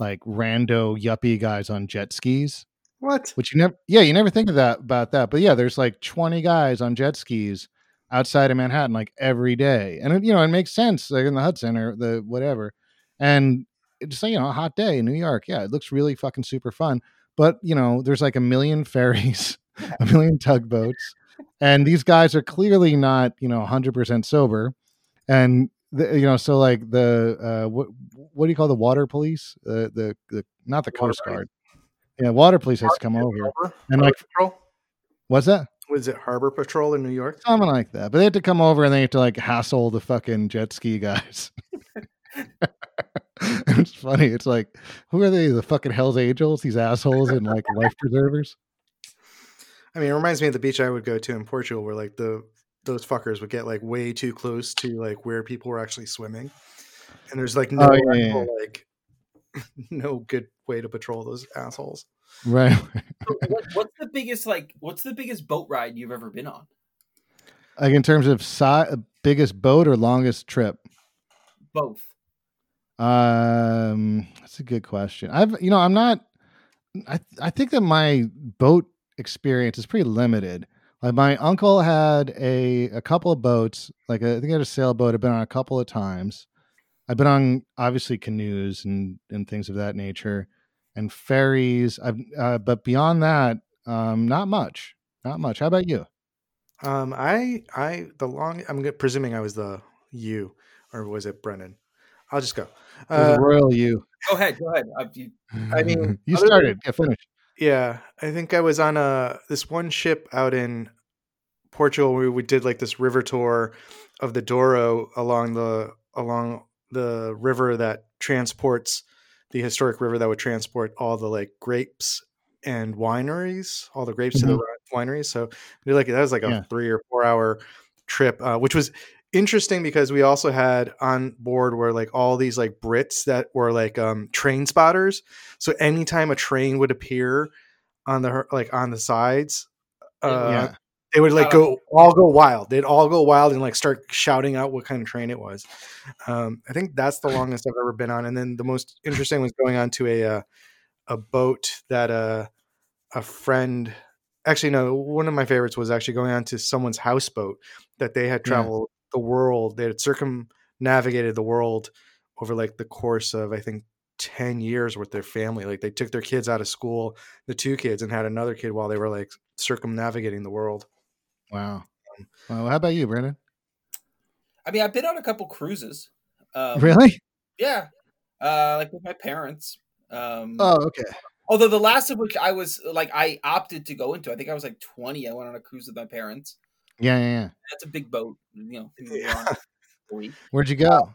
like rando yuppie guys on jet skis. What? Which you never, yeah, you never think of that about that, but yeah, there's like 20 guys on jet skis outside of Manhattan like every day, and it, you know it makes sense like in the Hudson or the whatever, and it's you know a hot day in New York, yeah, it looks really fucking super fun, but you know there's like a million ferries, a million tugboats, and these guys are clearly not you know 100 percent sober, and the, you know so like the uh, what what do you call the water police, uh, the the not the Water Coast Guard. Yeah, water police has to come over. Harbor? And, like- Patrol? What's that? was it Harbor Patrol in New York? Something like that. But they had to come over and they had to like hassle the fucking jet ski guys. it's funny. It's like, who are they? The fucking Hell's Angels? These assholes and like life preservers? I mean, it reminds me of the beach I would go to in Portugal, where like the those fuckers would get like way too close to like where people were actually swimming, and there's like no Oh, yeah, yeah, like no good way to patrol those assholes. Right. So what, what's the biggest like? What's the biggest boat ride you've ever been on? like in terms of size, biggest boat or longest trip? Both. Um, that's a good question. I've, you know, I'm not. I I think that my boat experience is pretty limited. Like my uncle had a a couple of boats. Like a, I think he had a sailboat. I've been on a couple of times. I've been on obviously canoes and and things of that nature, and ferries. I've uh, but beyond that, um, not much. Not much. How about you? Um, I I the long I'm presuming I was the you or was it Brendan? I'll just go. It was Uh, royal you. Go ahead. Go ahead. Uh, you, I mean, you other than- started. Yeah, finish. Yeah, I think I was on a this one ship out in Portugal where we did like this river tour of the Douro along the along the river that transports the historic river that would transport all the like grapes and wineries, all the grapes to the wineries. So we like that was like a Yeah. three or four hour trip, uh, which was interesting because we also had on board were like all these like Brits that were like um, train spotters. So anytime a train would appear on the like on the sides, uh, yeah. they would like Uh, go all go wild. They'd all go wild and like start shouting out what kind of train it was. Um, I think that's the longest I've ever been on. And then the most interesting was going on to a uh, a boat that uh, a friend. Actually, no. One of my favorites was actually going on to someone's houseboat that they had traveled the world. They had circumnavigated the world over like the course of I think 10 years with their family. Like they took their kids out of school, the two kids, and had another kid while they were like circumnavigating the world. Wow. Um, Well, how about you, Brendan? I mean, I've been on a couple cruises. Um, really? Yeah. Uh, like with my parents. Um, Oh, okay. although the last of which I was like, I opted to go into. I think I was like 20. I went on a cruise with my parents. Yeah, yeah, yeah. That's a big boat. You know, Yeah. on a week. Where'd you go?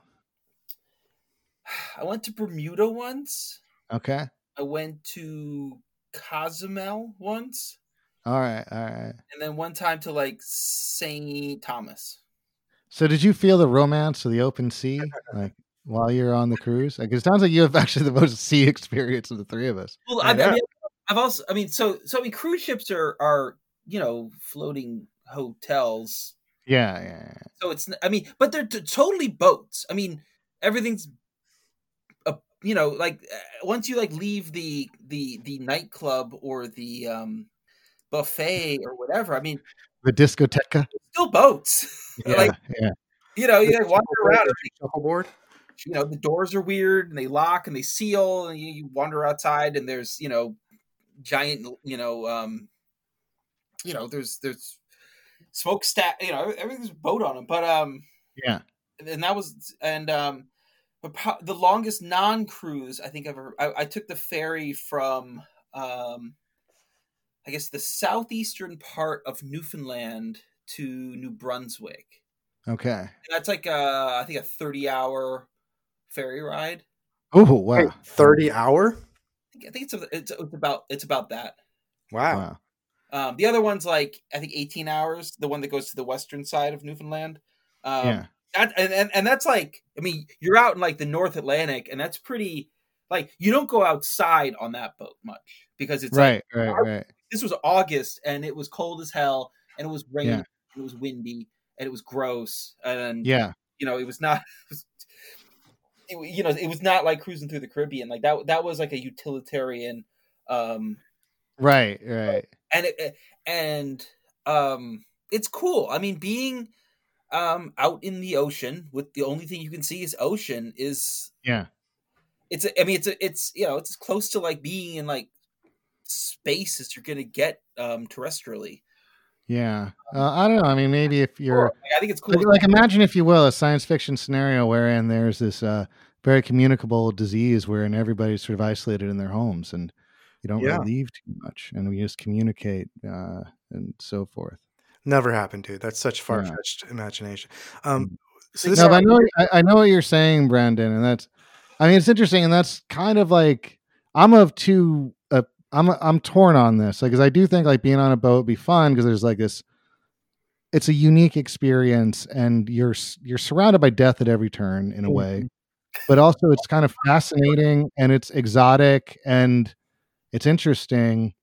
I went to Bermuda once. Okay. I went to Cozumel once, All right. All right. and then one time to like St. Thomas. So, did you feel the romance of the open sea, like while you're on the cruise? Like, it sounds like you have actually the most sea experience of the three of us. Well, I, I Yeah. mean, I've also, I mean, so, so I mean, cruise ships are are you know floating hotels. Yeah, yeah. yeah. So it's, I mean, but they're t- totally boats. I mean, everything's, a, you know, like uh, once you like leave the the the nightclub or the um buffet or whatever. I mean, The discoteca. still boats. Yeah, like yeah. you know, you like wander around. and Shuffleboard. you know the doors are weird and they lock and they seal and you, you wander outside and there's you know giant you know um you know there's there's smokestack you know everything's boat on them but um Yeah. and that was and um but the longest non-cruise i think i've ever I, I took the ferry from um i guess the southeastern part of newfoundland to new brunswick Okay. and that's like uh i think a 30 hour ferry ride Oh wow. Wait, 30 hour? I think, I think it's, it's it's about it's about that. Wow. Wow. Um, the other one's like I think 18 hours. The one that goes to the western side of Newfoundland. Um, yeah. that, and, and and that's like I mean you're out in like the North Atlantic, and that's pretty like you don't go outside on that boat much because it's like Right. Right. Right. this was August and it was cold as hell and it was raining. Yeah. it was windy and it was gross and Yeah. you know it was not it was, it, you know it was not like cruising through the caribbean like that that was like a utilitarian um Right. Right. And it and um it's cool i mean being um out in the ocean with the only thing you can see is ocean is Yeah. it's a, i mean it's a, it's you know it's as close to like being in like space as you're gonna get um terrestrially Yeah. Uh, I don't know. I mean, maybe if you're i think it's cool like, like imagine if you will a science fiction scenario wherein there's this uh, very communicable disease wherein everybody's sort of isolated in their homes and you don't Yeah. really leave too much and we just communicate uh, and so forth. Never happened, dude. That's such far fetched imagination. Um, so this No, I know I, I know what you're saying, Brandon, and that's I mean it's interesting, and that's kind of like I'm of two. Uh, I'm I'm torn on this, like, because I do think like being on a boat would be fun because there's like this. It's a unique experience, and you're you're surrounded by death at every turn in a way, but also it's kind of fascinating and it's exotic and it's interesting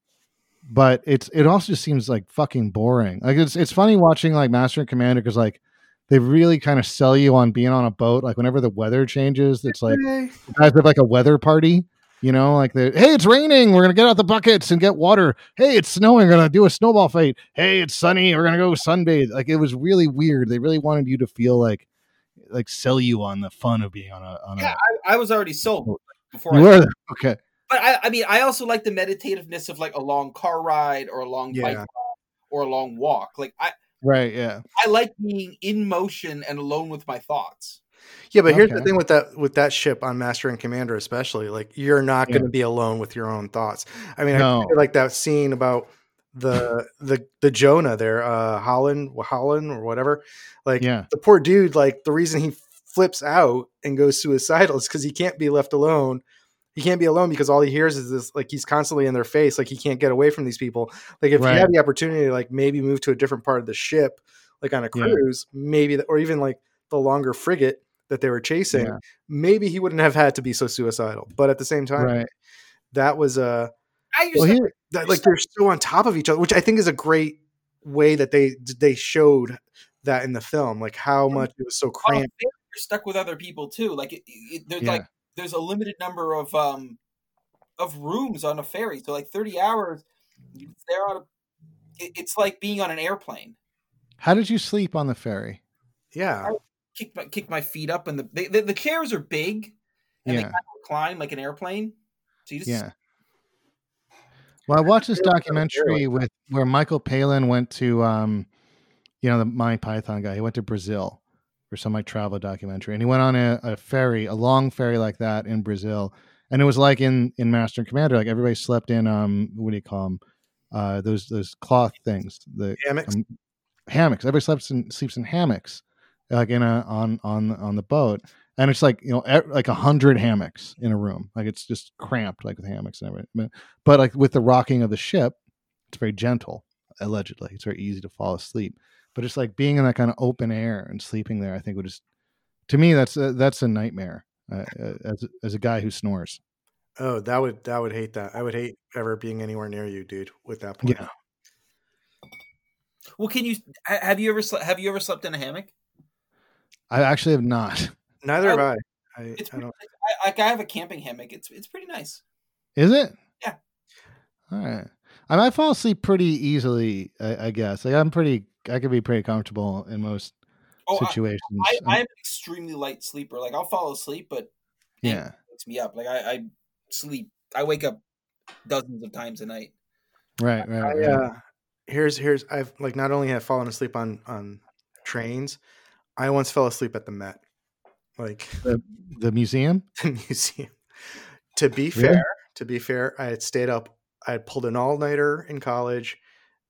but it's it also just seems like fucking boring. Like it's it's funny watching like master and commander because like they really kind of sell you on being on a boat like whenever the weather changes it's like the guys have like a weather party you know like they hey it's raining we're gonna get out the buckets and get water. Hey it's snowing we're gonna do a snowball fight. Hey it's sunny we're gonna go sunbathe. Like it was really weird. They really wanted you to feel like like sell you on the fun of being on a on yeah a I, I was already sold before you I were? okay but I, I mean, I also like the meditativeness of like a long car ride or a long bike ride or a long walk. Like I, right yeah I like being in motion and alone with my thoughts. Yeah, but here's the thing with that with that ship on Master and Commander, especially like you're not Yeah. going to be alone with your own thoughts. I mean, No. I like that scene about the the the Jonah there, uh, Holland, Holland or whatever. Like Yeah. the poor dude, like the reason he flips out and goes suicidal is because he can't be left alone. He can't be alone because all he hears is this, like he's constantly in their face, like he can't get away from these people. Like if Right. he had the opportunity to like maybe move to a different part of the ship, like on a Yeah. cruise, maybe, or even like the longer frigate that they were chasing, Yeah. maybe he wouldn't have had to be so suicidal. But at the same time, right that was uh I used well to here that, like they're so on top of each other, which I think is a great way that they they showed that in the film, like how much it was so cramped. you're stuck with other people too. Like it, it, there's Yeah. like there's a limited number of um of rooms on a ferry. So like 30 hours, you're there on a. It's like being on an airplane. how did you sleep on the ferry Yeah, Kick my kick my feet up, and the the, the, the chairs are big, and they yeah kind of recline like an airplane. So you just yeah well i watched this documentary with where michael palin went to um you know the monty python guy he went to brazil for some like travel documentary and he went on a, a ferry a long ferry like that in brazil and it was like in in master and commander like everybody slept in um what do you call them uh those those cloth things the hammocks. um, hammocks. Everybody sleeps in sleeps in hammocks, like in a on on on the boat, and it's like you know like a hundred hammocks in a room. Like it's just cramped, like with hammocks and everything. But, but like with the rocking of the ship, it's very gentle. Allegedly, it's very easy to fall asleep. But it's like being in that kind of open air and sleeping there. I think would just to me that's a, that's a nightmare uh, uh, as as a guy who snores. Oh, that would that would hate that. I would hate ever being anywhere near you, dude. With that point, Yeah. well. Can you have you ever sle- have you ever slept in a hammock? I actually have not. neither have Oh, I. I, It's I pretty, don't. I, like I have a camping hammock. It's it's pretty nice. Is it? Yeah. All right. I mean, I fall asleep pretty easily. I, I guess. Like I'm pretty. I could be pretty comfortable in most Oh, situations. I, Um, I'm an extremely light sleeper. Like I'll fall asleep, but yeah. wakes me up. Like I, I sleep. I wake up dozens of times a night. Right. Right. I, right. uh, here's here's I've like not only have fallen asleep on on trains, I once fell asleep at the Met, like the museum. the museum. To be Really? fair, to be fair, I had stayed up. I had pulled an all nighter in college,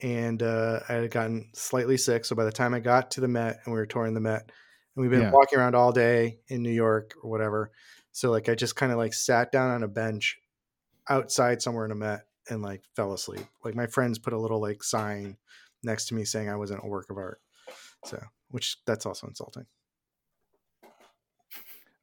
and uh, I had gotten slightly sick. So by the time I got to the Met and we were touring the Met, and we've been Yeah. walking around all day in New York or whatever. So like I just kind of like sat down on a bench outside somewhere in a Met and like fell asleep. Like my friends put a little like sign next to me saying I wasn't a work of art. So which that's also insulting.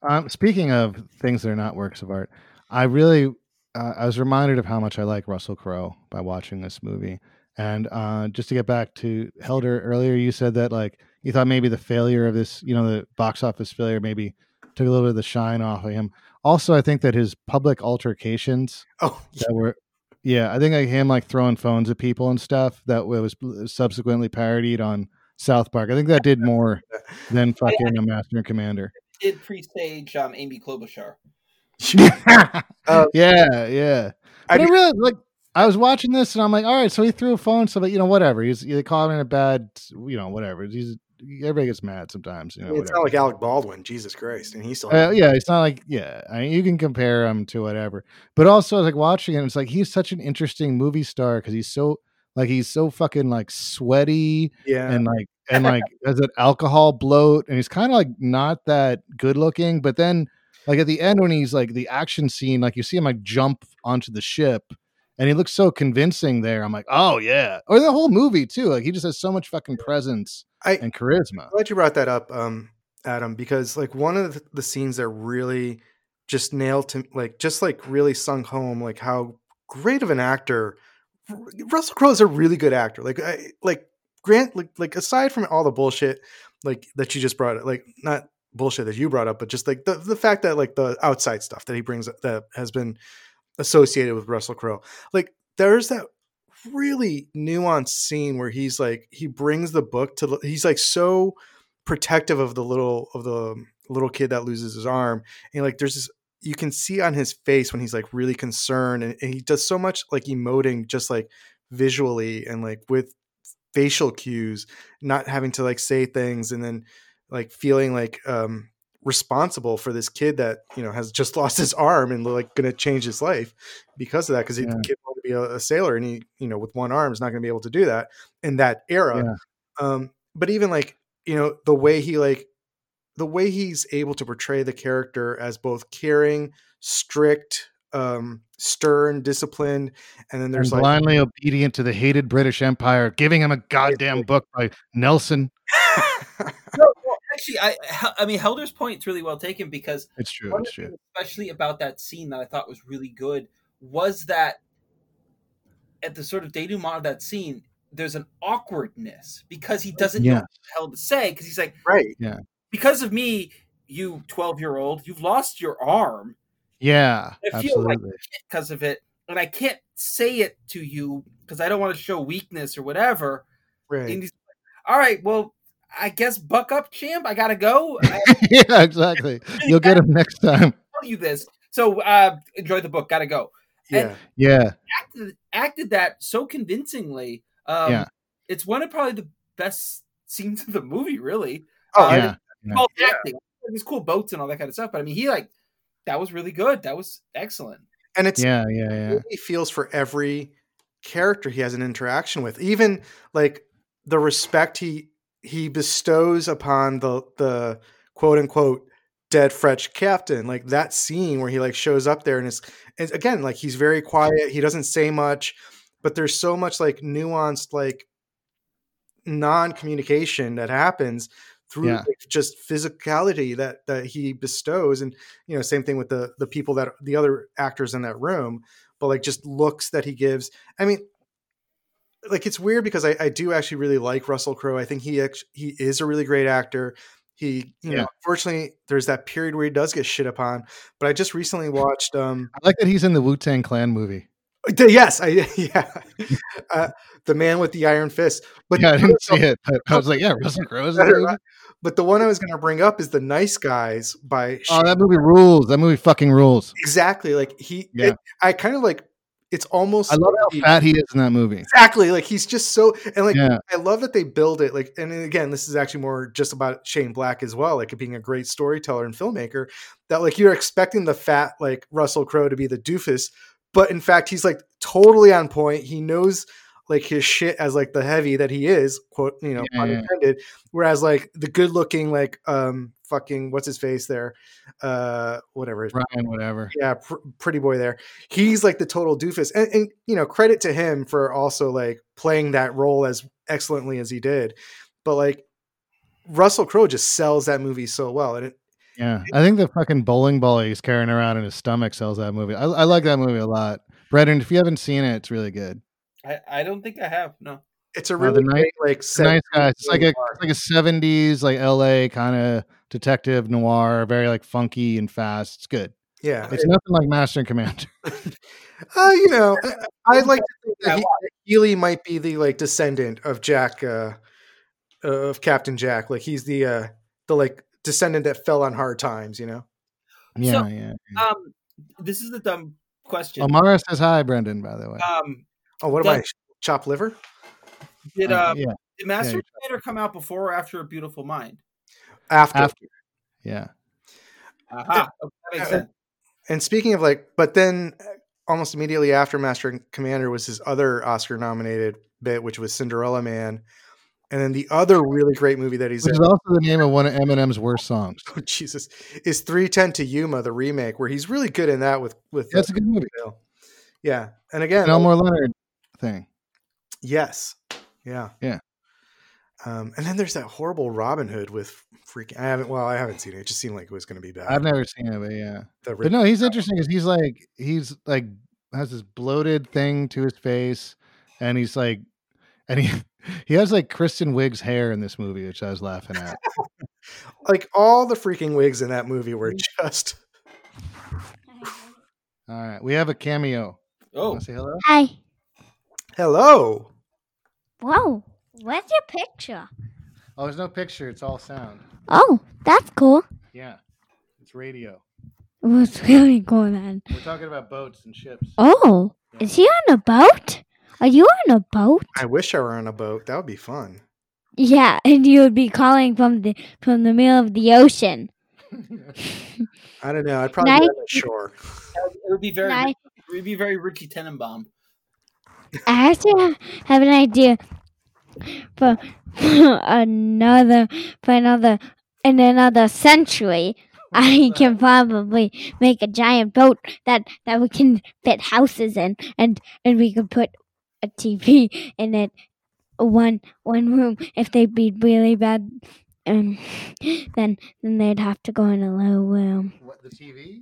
Um, speaking of things that are not works of art, I really uh, I was reminded of how much I like Russell Crowe by watching this movie, And uh, just to get back to Helder earlier, you said that like you thought maybe the failure of this, you know, the box office failure maybe took a little bit of the shine off of him. Also, I think that his public altercations Oh, that were, yeah, I think like him like throwing phones at people and stuff that was subsequently parodied on South Park. I think that did more than fucking a Master and Commander. Did presage um, Amy Klobuchar. Uh, yeah, yeah. I I, mean- really like. I was watching this and I'm like, all right, so he threw a phone, so that you know, whatever. He's they call him in a bad, you know, whatever. He's everybody gets mad sometimes, you know. it's whatever. not like Alec Baldwin, Jesus Christ, and he's still. Uh, yeah, it's not like yeah. I mean, you can compare him to whatever, but also I was like watching it. It's like he's such an interesting movie star because he's so like he's so fucking like sweaty yeah, and like and like has an alcohol bloat, and he's kind of like not that good looking. But then like at the end when he's like the action scene, like you see him like jump onto the ship. And he looks so convincing there. I'm like, oh yeah, or the whole movie too. Like he just has so much fucking presence I and charisma. I'm glad you brought that up, um, Adam, because like one of the, the scenes that really just nailed to like just like really sunk home like how great of an actor Russell Crowe is a really good actor. Like I like Grant like like aside from all the bullshit like that you just brought like not bullshit that you brought up, but just like the the fact that like the outside stuff that he brings that has been associated with Russell Crowe. Like there's that really nuanced scene where he's like he brings the book to he's like so protective of the little of the little kid that loses his arm and like there's this you can see on his face when he's like really concerned and, and he does so much like emoting just like visually and like with facial cues not having to like say things and then like feeling like um responsible for this kid that you know has just lost his arm and like going to change his life because of that because Yeah. the kid wanted to be a, a sailor and he you know with one arm is not going to be able to do that in that era Yeah. um but even like you know the way he like the way he's able to portray the character as both caring strict um stern disciplined and then there's and like blindly obedient to the hated British Empire, giving him a goddamn book by Nelson. No, well, actually, I I mean Helder's point is really well taken because It's true. It's true. especially about that scene that I thought was really good was that at the sort of denouement of that scene, there's an awkwardness because he doesn't know what the hell to say because he's like, right yeah, because of me, you twelve year old, you've lost your arm. Yeah, I feel absolutely. shit because of it, and I can't say it to you because I don't want to show weakness or whatever. right And he's like, all right, well, I guess buck up, champ. I gotta go. Yeah, exactly. You'll get him next time. tell you this. So uh, enjoy the book. Gotta go. yeah Yeah, Acted, acted that so convincingly. Um, Yeah. It's one of probably the best scenes of the movie. Really. oh Uh, yeah. Yeah. Well, Yeah. acting. These cool boats and all that kind of stuff. But I mean, he like that was really good. That was excellent. and it's yeah, yeah, yeah. really feels for every character he has an interaction with even like the respect he he bestows upon the the quote unquote dead french captain like that scene where he like shows up there and it's, it's again like he's very quiet he doesn't say much but there's so much like nuanced like non-communication that happens through Yeah. like, just physicality that that he bestows and you know same thing with the the people that the other actors in that room but like just looks that he gives i mean like it's weird because i, I do actually really like russell crowe i think he actually, he is a really great actor he you Yeah. know unfortunately there's that period where he does get shit upon but i just recently watched um I like that he's in the Wu Tang Clan movie. yes i yeah uh, the man with the iron fist but Yeah, I didn't see it, but I was like, yeah, Russell Crowe is in the Better movie. not. But the one I was going to bring up is the Nice Guys by Oh, that movie rules. That movie fucking rules. exactly like he. Yeah. it- I kind of like. It's almost. I love how fat he is in that movie. Exactly, like he's just so and like Yeah, I love that they build it like and again this is actually more just about Shane Black as well like being a great storyteller and filmmaker that like you're expecting the fat like Russell Crowe to be the doofus but in fact he's like totally on point he knows like his shit as like the heavy that he is quote you know Yeah, pun yeah. whereas like the good looking like um fucking what's his face there uh whatever his Ryan, whatever. yeah, pr- pretty boy there. He's like the total doofus, and, and you know, credit to him for also like playing that role as excellently as he did. But like Russell Crowe just sells that movie so well, and it, Yeah, I think the fucking bowling ball he's carrying around in his stomach sells that movie. I, I like that movie a lot. Brendan, if you haven't seen it, it's really good. I, I don't think I have. No. It's a Uh, really the nice- great, like It's nice guys. It's like a it's like a seventies like LA kind of detective noir, very like funky and fast. It's good. yeah. It's nothing like Master and Commander. Uh, you know, I- I'd like to think that he, Healy might be the like descendant of Jack, uh, of Captain Jack. Like he's the uh, the like descendant that fell on hard times. You know. Yeah, So, yeah. Um, this is a dumb question. Omara says hi, Brendan. By the way, um, Oh, what am I? Chop liver? did Uh, uh, yeah, did Master yeah, and Commander come out before or after A Beautiful Mind? After. after. Yeah, Aha, okay, that makes Uh, sense. And speaking of like, but then uh, almost immediately after Master and Commander was his other Oscar nominated bit, which was Cinderella Man. And then the other really great movie that he's which in, is also the name of one of Eminem's worst songs. oh, Jesus, is 310 to Yuma, the remake, where he's really good in that with, with, That's a good movie. Bill. Yeah. And again, An Elmore Leonard thing. yes. Yeah. Yeah. Um, and then there's that horrible Robin Hood with freaking, I haven't, well, I haven't seen it. It just seemed like it was going to be bad. I've never seen it, but yeah. The But no, he's interesting because he's like he's like has this bloated thing to his face, and he's like, and he he has like Kristen Wiig's hair in this movie, which I was laughing at. like all the freaking wigs in that movie were Mm-hmm. just, All right, we have a cameo. Oh, Wanna say hello? Hi. hello. Whoa. Where's your picture? Oh, there's no picture; it's all sound. Oh, that's cool. Yeah, it's radio. It was really cool then. We're talking about boats and ships. Oh, is he on a boat? Are you on a boat? I wish I were on a boat. That would be fun. Yeah, and you would be calling from the from the middle of the ocean. I don't know. I'd probably Nice. be on the shore. it would be very, Nice. it would be very Richie Tenenbaum. I actually ha- have an idea for another for another in another century. I can probably make a giant boat that that we can fit houses in, and and we could put a TV in it, one one room. If they be really bad, um, then then they'd have to go in a little room. What the TV?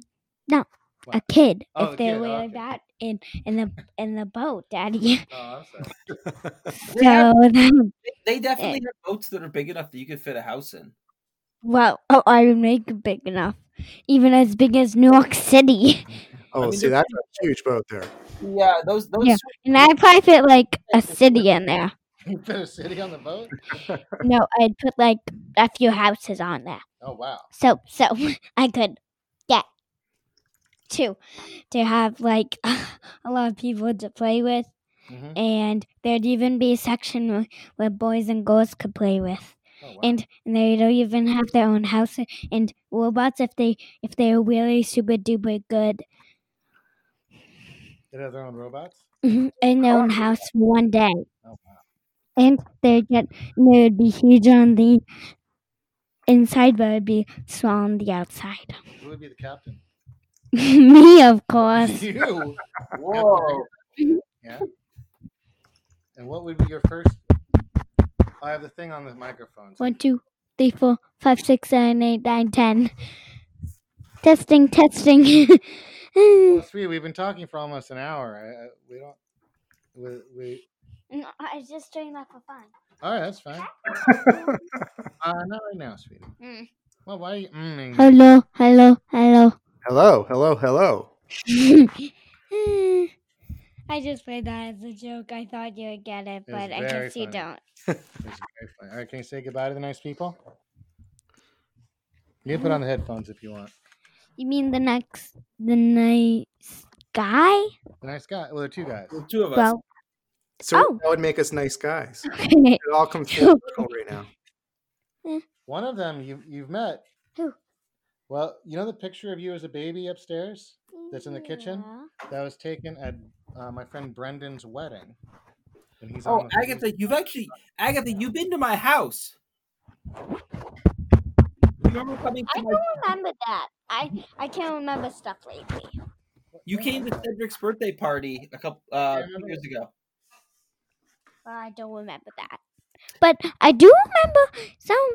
A kid, Oh, if they're kid, really okay. bad in in the in the boat, Daddy. Oh, I'm sorry. So then, They definitely eh. have boats that are big enough that you could fit a house in. well, oh, I would make it big enough, even as big as New York City, Oh, mean, see, that's a huge boat there. Yeah, those those. Yeah. and I'd probably fit like a city in there. You put a city on the boat? No, I'd put like a few houses on there, Oh wow. so so I could get to to have like a lot of people to play with, Mhm. and there'd even be a section where, where boys and girls could play with. Oh, wow. and and they don't even have their own house and robots if they if they're really super duper good They have their own robots. mhm, in their own house one day Oh wow. and they get they would be huge on the inside but it'd be small on the outside Who would be the captain? me of course you. Whoa! Yeah. And what would be your first? I have the thing on the microphone. so- one two three four five six seven eight nine ten testing testing Well, sweet. We've been talking for almost an hour. I, I, we don't. We, we. no, i was just doing that for fun All right, that's fine. Uh, not right now, sweetie. Mm. Well, why? Are you, mm, hello hello hello hello, hello, hello. I just played that as a joke. I thought you would get it, It but I very guess you don't. it's very funny. All right, can you say goodbye to the nice people? You can put on the headphones if you want. You mean the next, the nice guy? The nice guy. Well, there are two guys. The two of us. Well, So Oh. that would make us nice guys. okay. It all comes full circle right now. Eh. One of them you you've met. Who? Well, you know the picture of you as a baby upstairs That's in the kitchen? Yeah. that was taken at uh, my friend Brendan's wedding. And he's oh, Agatha, you've actually Agatha, you've been to my house. You remember coming I my? don't remember that. I I can't remember stuff lately. You came to Cedric's birthday party a couple uh, years ago. Well, I don't remember that. But I do remember some.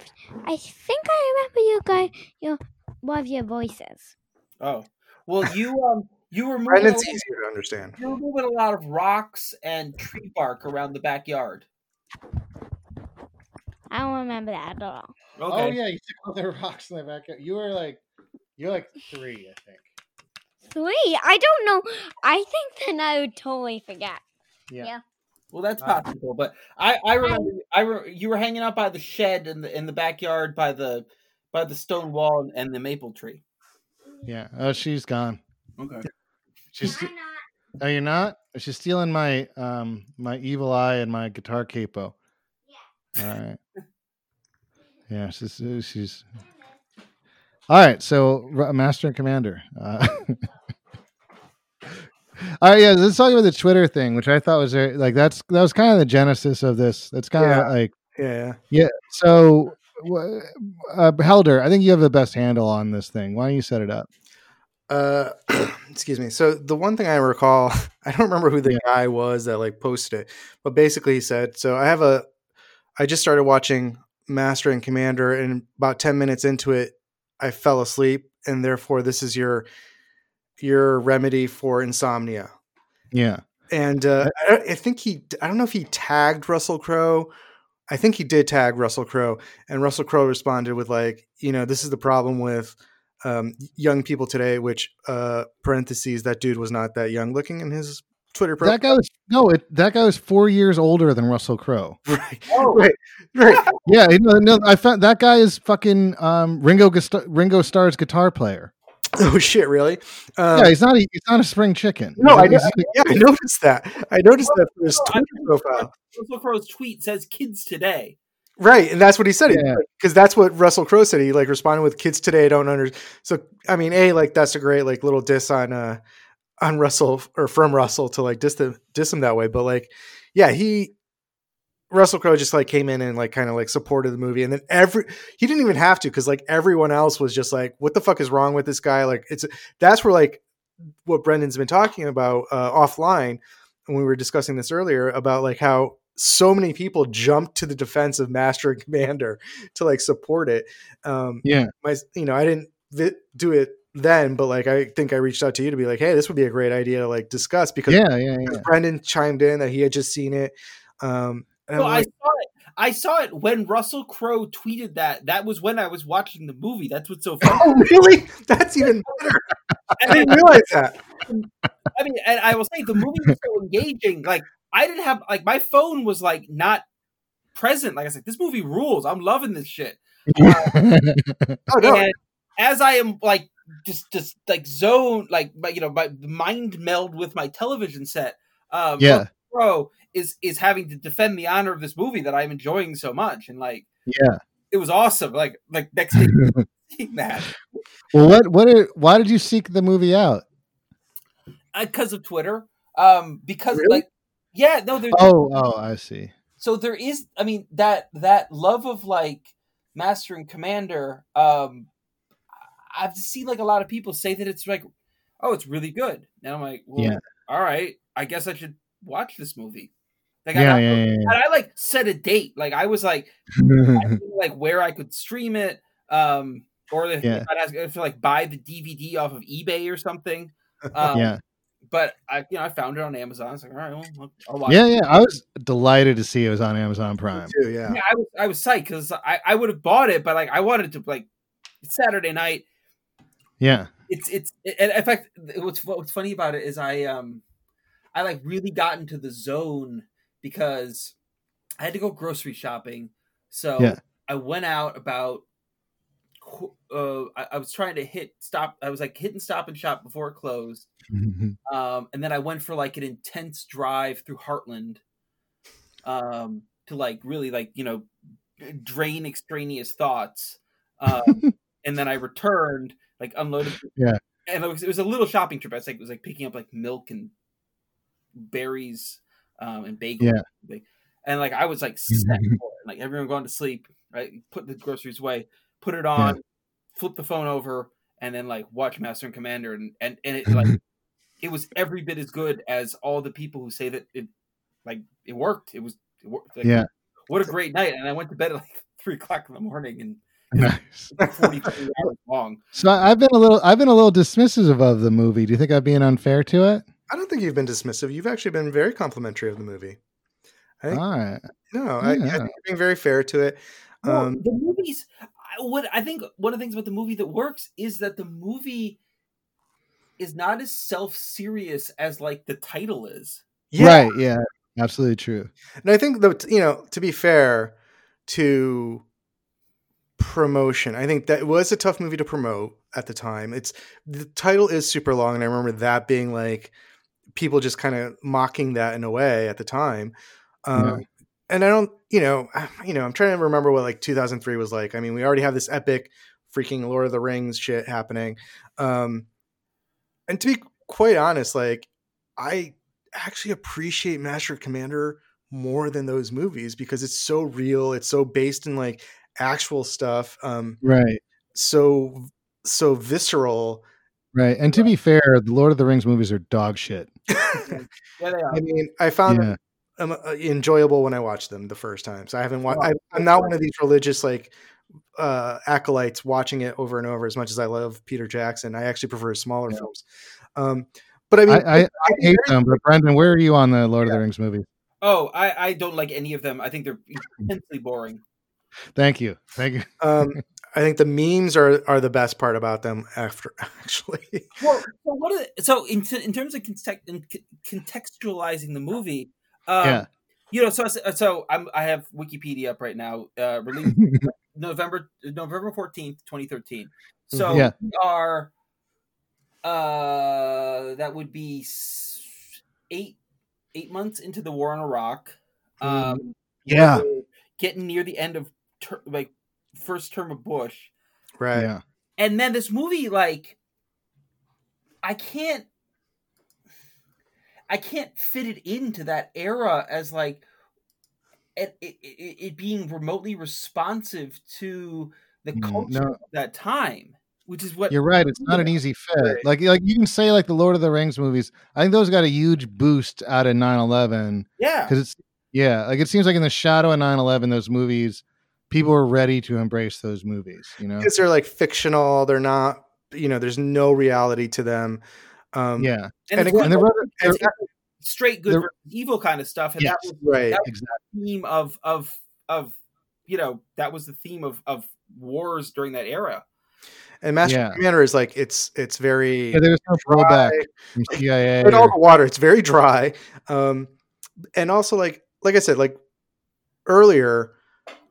I think I remember you guys, your one of your voices. Oh, well, you um, you were moving. A Brendan's lot, easier to understand. you were moving a lot of rocks and tree bark around the backyard. I don't remember that at all. Okay. Oh yeah, you took all the rocks in the backyard. You were like, you're like three, I think. Three? I don't know. I think then I would totally forget. Yeah. Yeah. Well, that's Uh, possible, but I I remember I re- you were hanging out by the shed in the in the backyard by the by the stone wall and, and the maple tree. Yeah. Oh, she's gone. Okay. She's. I'm not. Oh, you're not. She's stealing my um my evil eye and my guitar capo. Yeah. All right. Yeah, she's uh, she's. All right, so Master and Commander. Uh, all right, yeah. Let's talk about the Twitter thing, which I thought was very, like that's that was kind of the genesis of this. That's kind of Yeah. like Yeah. yeah. So, wh- uh, Helder, I think you have the best handle on this thing. Why don't you set it up? Uh, excuse me. So the one thing I recall, I don't remember who the Yeah. guy was that like posted it, but basically he said, "So I have a, I just started watching Master and Commander, and about ten minutes into it, I fell asleep, and therefore this is your, your remedy for insomnia." Yeah. And uh, I, I think he, I don't know if he tagged Russell Crowe. I think he did tag Russell Crowe, and Russell Crowe responded with like, you know, this is the problem with um, young people today. Which uh, parentheses that dude was not that young looking in his Twitter profile. That guy was no, it, that guy was four years older than Russell Crowe. right, Oh, right, right. Yeah, you know, no, I found that guy is fucking um, Ringo Gust- Ringo Starr's guitar player. Oh shit, really? Um, yeah, he's not. A, he's not a spring chicken. no, I, He's- know, yeah, I noticed that. I noticed that for his Twitter profile. Russell Crowe's tweet says "Kids today." Right, and that's what he said. Yeah. Because that's what Russell Crowe said. He like responded with "Kids today don't under." So I mean, a like that's a great like little diss on uh on Russell or from Russell to like diss the, diss him that way. But like, yeah, he Russell Crowe just like came in and like kind of like supported the movie, and then every he didn't even have to because like everyone else was just like, "What the fuck is wrong with this guy?" Like it's that's where like what Brendan's been talking about uh, offline when we were discussing this earlier about like how so many people jumped to the defense of Master and Commander to like support it. Um, yeah, my, you know, I didn't vi- do it then, but like I think I reached out to you to be like, hey, this would be a great idea to like discuss because yeah, yeah, yeah. Brendan chimed in that he had just seen it. Um, Well, I'm I saw it. I saw it when Russell Crowe tweeted that. That was when I was watching the movie. That's what's so funny. oh, really? That's even better. I didn't realize that. I mean, and I will say the movie was so engaging. Like I didn't have like my phone was like not present. Like I said, this movie rules. I'm loving this shit. Oh no, And as I am like just just like zone like my, you know my mind meld with my television set. Um, yeah, Crowe is is having to defend the honor of this movie that I'm enjoying so much, and like yeah. it was awesome. Like like next day seeing that well, what, what? Are, why did you seek the movie out? because of Twitter. Um, because Really? like yeah, no, there's Oh, oh, I see. so there is i mean that that love of like master and commander um i've seen like a lot of people say that it's like oh it's really good and i'm like well, Yeah. all right i guess i should watch this movie like Yeah, I, yeah, yeah. and I like set a date like i was like. I knew, like where i could stream it um or if, Yeah. I'd ask if like buy the dvd off of ebay or something um, yeah, but i you know i found it on amazon it's like all right well i'll watch yeah, it. yeah. I was delighted to see it was on Amazon Prime. too, yeah. yeah, I was I was psyched because I, I would have bought it, but like I wanted to like it's Saturday night. Yeah, It's it's and in fact what's what's funny about it is I um I like really got into the zone because I had to go grocery shopping, so Yeah. I went out about. Uh, I, I was trying to hit stop. I was like hitting stop and shop before it closed, um, and then I went for like an intense drive through Heartland, um, to like really like you know drain extraneous thoughts, um, and then I returned like unloaded. Yeah. and it was, it was a little shopping trip. I was like it was like picking up like milk and berries, um, and bagels. Yeah. and like I was like set for it. like everyone going to sleep, right? Put the groceries away, put it on, flip the phone over, and then like watch Master and Commander, and and and it like it was every bit as good as all the people who say that it like it worked. It was it worked. Like, Yeah. What a great night! And I went to bed at like three o'clock in the morning, and Nice. Hours long. So I've been a little I've been a little dismissive of the movie. Do you think I'm being unfair to it? I don't think you've been dismissive. You've actually been very complimentary of the movie. I think All right. no, I, I think you're being very fair to it. Well, Um, the movies. I- What I think one of the things about the movie that works is that the movie is not as self serious as like the title is. yeah, Right. Yeah. Absolutely true. and I think that you know, to be fair to promotion, I think that was a tough movie to promote at the time. It's the title is super long, and I remember that being like people just kind of mocking that in a way at the time. Um, Yeah. And I don't, you know, you know, I'm trying to remember what like 2003 was like. I mean, we already have this epic freaking Lord of the Rings shit happening. Um, and to be quite honest, like I actually appreciate Master Commander more than those movies because it's so real. It's so based in like actual stuff. Um, Right. so so visceral. Right. And to be fair, the Lord of the Rings movies are dog shit. Yeah, they are. I mean, I found Yeah. them um, uh, enjoyable when I watched them the first time. So I haven't watched. I, I'm not one of these religious like uh, acolytes watching it over and over as much as I love Peter Jackson. I actually prefer smaller Yeah. films. Um, but I mean, I, I, I hate them, but Brendan, where are you on the Lord of the Rings movie? Oh, I, I don't like any of them. I think they're intensely boring. Thank you. Thank you. um, I think the memes are are the best part about them. After actually, Well, so what? Are, so in, t- in terms of context, in c- contextualizing the movie, um, Yeah. you know, so so I'm I have Wikipedia up right now. Uh, released November November fourteenth, twenty thirteen. So Yeah. we are uh that would be eight eight months into the war in Iraq. Um, yeah. getting near the end of ter- like first term of Bush, right? Yeah. and then this movie like I can't I can't fit it into that era as like it, it, it, it being remotely responsive to the Mm, culture no. of that time, which is what You're right. It's not an easy fit. Right. Like, like you can say like the Lord of the Rings movies. I think those got a huge boost out of 9/11 yeah because it's yeah. Like it seems like in the shadow of 9/11, those movies, people are ready to embrace those movies. You know. Because they're like fictional. They're not. You know, there's no reality to them. Um, Yeah. and it's again- And they're rather, it's they're- straight good versus evil kind of stuff, and Yes. that was right. that- exactly. the theme of of of you know that was the theme of of wars during that era. And Master Yeah. Commander is like it's it's very Yeah, there's no dry. from CIA. in all the water. It's very dry. Um, and also like like I said, like earlier,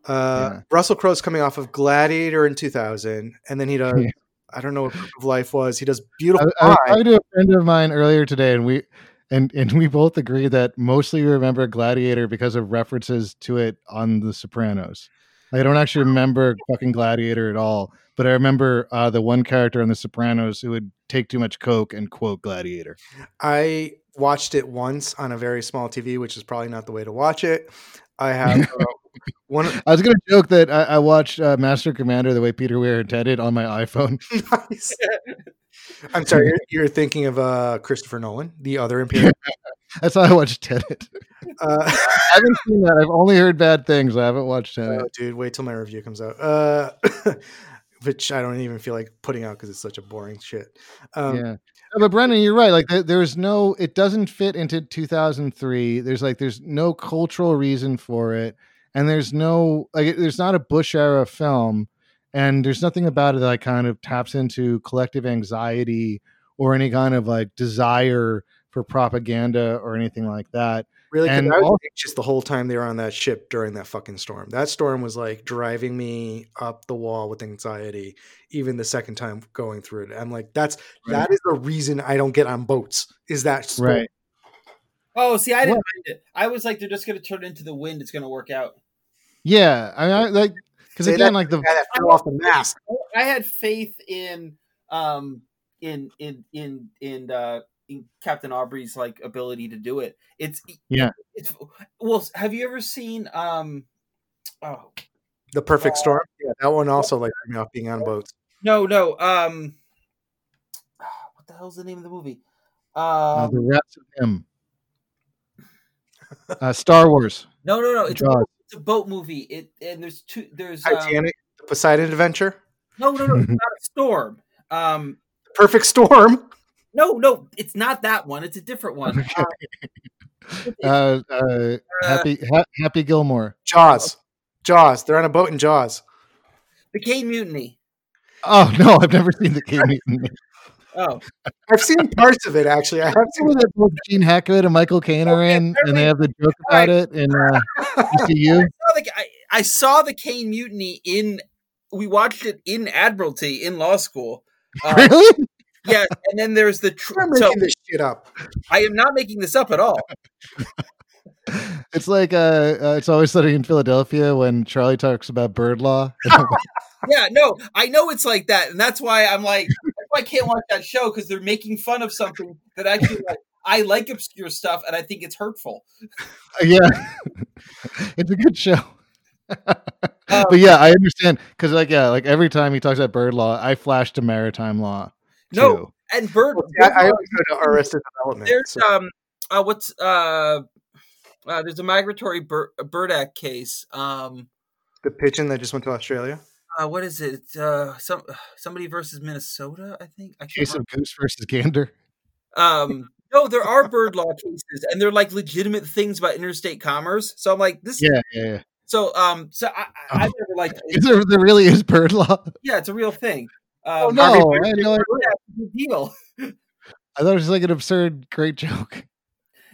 uh, Yeah. Russell Crowe's coming off of Gladiator in 2000, and then he does. Yeah. I don't know what Proof of Life was. He does Beautiful I Mind. talking to a friend of mine earlier today, and we and and we both agree that mostly we remember Gladiator because of references to it on The Sopranos. I don't actually remember fucking Gladiator at all, but I remember uh, the one character on The Sopranos who would take too much coke and quote Gladiator. I watched it once on a very small TV, which is probably not the way to watch it. I have uh, one. I was gonna joke that I, I watched uh, Master Commander the way Peter Weir intended on my iPhone. nice. I'm sorry, you're, you're thinking of uh, Christopher Nolan, the other Imperial. That's how I watched Tenet. Uh, I haven't seen that. I've only heard bad things. I haven't watched Tenet. Oh, dude, wait till my review comes out. Uh, which I don't even feel like putting out because it's such a boring shit. Um, yeah but brendan you're right like there, there's no it doesn't fit into 2003 there's like there's no cultural reason for it and there's no like there's not a bush era film and there's nothing about it that like kind of taps into collective anxiety or any kind of like desire for propaganda or anything like that really And I was also- anxious the whole time they were on that ship during that fucking storm. That storm was like driving me up the wall with anxiety. Even the second time going through it, I'm like, that's that is the reason I don't get on boats. Is that storm. right Oh, see, I didn't What? mind it. I was like, they're just going to turn into the wind. It's going to work out. yeah i mean I, like because again that like the guy that fell off the mast? I had faith in um in in in in uh in Captain Aubrey's like ability to do it. It's Yeah. It's well. Have you ever seen um? Oh The perfect storm. Yeah, that one also like me off being on boats. no no um. What the hell's the name of the movie? uh, Um, the rest of him uh, star wars no no no. It's Jaws. it's a boat movie. It and there's two. There's um, Titanic, the Poseidon Adventure, no, no, no, it's not a storm. Um, Perfect Storm. no, no, it's not that one. It's a different one. Uh, uh, uh, happy ha- Happy Gilmore. Jaws. Jaws. They're on a boat in Jaws. the Caine Mutiny. Oh no, I've never seen the Caine Mutiny. Oh, I've seen parts of it actually. I have seen that both Gene Hackman and Michael Caine are in, and they have the joke about it in uh, ECU. I saw, the, I, I saw the Caine Mutiny in. We watched it in Admiralty in law school. Uh, Really? yeah, and then there's the. Tr- I'm so making this shit up. I am not making this up at all. It's like uh, uh, it's always sunny in Philadelphia when Charlie talks about bird law. Yeah, no, I know it's like that, and that's why I'm like, that's why I can't watch that show because they're making fun of something that actually like. I like obscure stuff, and I think it's hurtful. yeah, it's a good show. Um, but yeah, I understand because like yeah, like every time he talks about bird law, I flash to maritime law. No, and Bird. Well, see, I, I always go to Arrested Development. there's so- um, uh, what's uh, uh, there's a migratory bird, a bird act case. Um, the pigeon that just went to Australia. Uh, what is it? Uh, some somebody versus Minnesota, I think. I can't case remember. of goose versus gander. Um, no, there are bird law cases, and they're like legitimate things about interstate commerce. So I'm like, this. Yeah, yeah, yeah. So um, so I, I, I've never liked. Is there, there really is bird law? Yeah, it's a real thing. Um, Oh no, I, had no idea. yeah, it's a big deal. I thought it was like an absurd, great joke.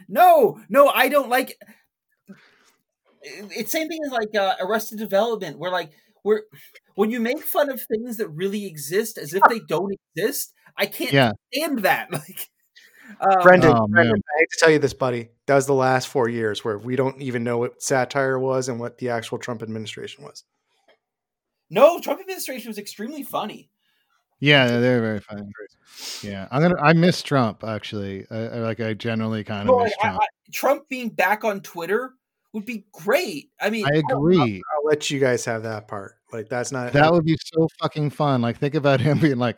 No, no, I don't like. It's same thing as like uh, Arrested Development, where like where when you make fun of things that really exist as if they don't exist, I can't Yeah. stand that. Like, um, Brendan, Oh, Brendan. I hate to tell you this, buddy. That was the last four years where we don't even know what satire was and what the actual Trump administration was. no, Trump administration was extremely funny. Yeah, they're very funny. Yeah, I'm gonna. I miss Trump actually. I, I like. I generally kind of like, miss I, Trump. I, Trump being back on Twitter would be great. I mean, I agree. I'll let you guys have that part. Like that's not That would be so fucking fun. Like, think about him being like,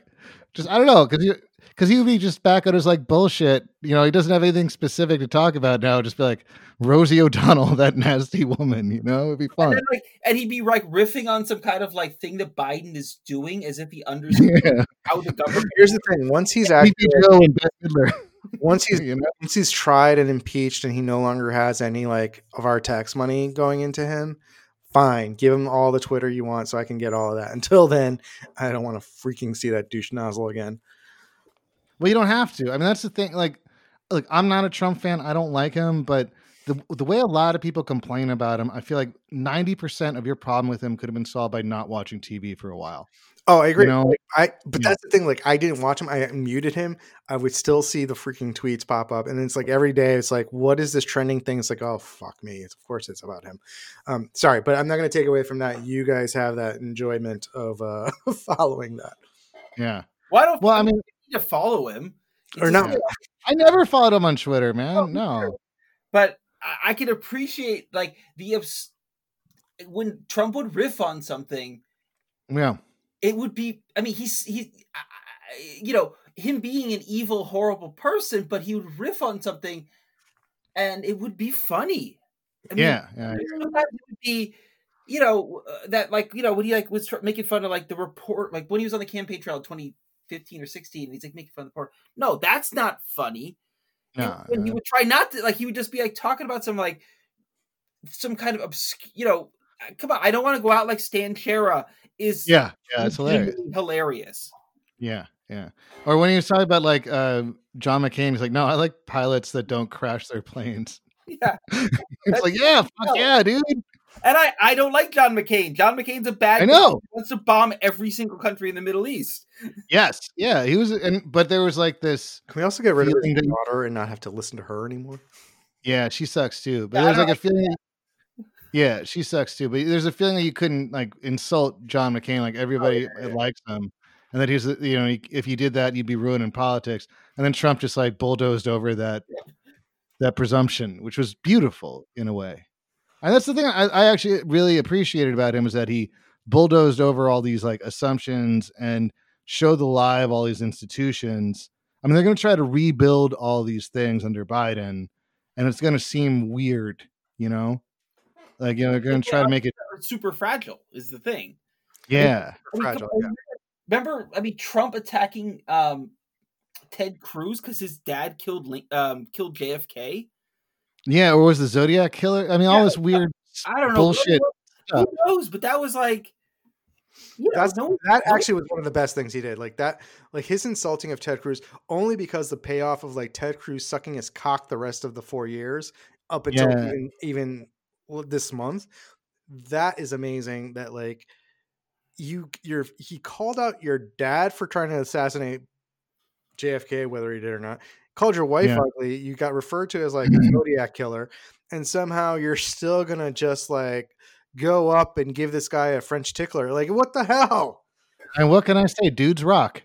just I don't know, because you because he would be just back on his like bullshit. You know, he doesn't have anything specific to talk about now. Just be like Rosie O'Donnell, that nasty woman. You know, it'd be and fun. then like, and he'd be like riffing on some kind of like thing that Biden is doing, as if he understands Yeah, how the government. Here's the thing: once he's Sleepy actually, Joe and Bette Midler. Once he's you know, once he's tried and impeached, and he no longer has any like of our tax money going into him, fine, give him all the Twitter you want, so I can get all of that. Until then, I don't want to freaking see that douche nozzle again. well, you don't have to. I mean, that's the thing. Like, look, I'm not a Trump fan. I don't like him, but the the way a lot of people complain about him, I feel like 90 percent of your problem with him could have been solved by not watching TV for a while. Oh, I agree. You know, Like, I but Yeah. that's the thing. Like I didn't watch him. I muted him. I would still see the freaking tweets pop up, and it's like every day. It's like, what is this trending thing? It's like, oh fuck me. It's, of course, it's about him. Um, sorry, but I'm not going to take away from that. You guys have that enjoyment of uh following that, yeah. Why don't Well, I mean, need to follow him? It's or just- not? I never followed him on Twitter, man. Oh, No. but I, I can appreciate like the abs- when Trump would riff on something, Yeah. It would be. I mean, he's he, you know, him being an evil, horrible person, but he would riff on something, and it would be funny. I mean, Yeah. yeah. it would be. You know uh, that, like you know, when he like was tr- making fun of like the report, like when he was on the campaign trail, twenty fifteen or sixteen, he's like making fun of the report. No, that's not funny. And No, he would try not to like he would just be like talking about some like some kind of obscure you know uh, come on i don't want to go out like stan Chera is yeah. Yeah. It's hilarious. hilarious Yeah. Yeah. Or when he was talking about like uh, John McCain, he's like, no, I like pilots that don't crash their planes. yeah It's like, yeah, fuck No. yeah, dude. and i i don't like john mccain john mccain's a bad I guy. know. He wants to bomb every single country in the middle east Yes. Yeah. He was, and but there was like this. Can we also get rid of Feeling his daughter and not have to listen to her anymore? Yeah, she sucks too. But Yeah, there's like a feeling. Yeah, she sucks too. But there's a feeling that you couldn't like insult John McCain. Like oh, everybody yeah, yeah. likes him, and that he's you know if you did that, you'd be ruining politics. And then Trump just like bulldozed over that that presumption, which was beautiful in a way. And that's the thing I, I actually really appreciated about him is that he bulldozed over all these like assumptions and showed the lie of all these institutions. I mean, they're going to try to rebuild all these things under Biden, and it's going to seem weird, you know. Like you know, they're going to try to make it. super fragile is the thing. Yeah, I mean, Fragile, come- yeah. Remember, I mean, Trump attacking um, Ted Cruz because his dad killed um, killed JFK. yeah. Or was the Zodiac killer? I mean, all this weird I don't know. bullshit. Who knows? But that was like, you know, That's no, that actually was one of the best things he did. Like that, like his insulting of Ted Cruz, only because the payoff of like Ted Cruz sucking his cock the rest of the four years up until Yeah. even even well, this month. That is amazing. That like you you're he called out your dad for trying to assassinate JFK, whether he did or not. Called your wife Yeah. ugly. You got referred to as like a Zodiac killer, and somehow you're still gonna just like go up and give this guy a French tickler. Like what the hell? And what can I say? Dudes rock.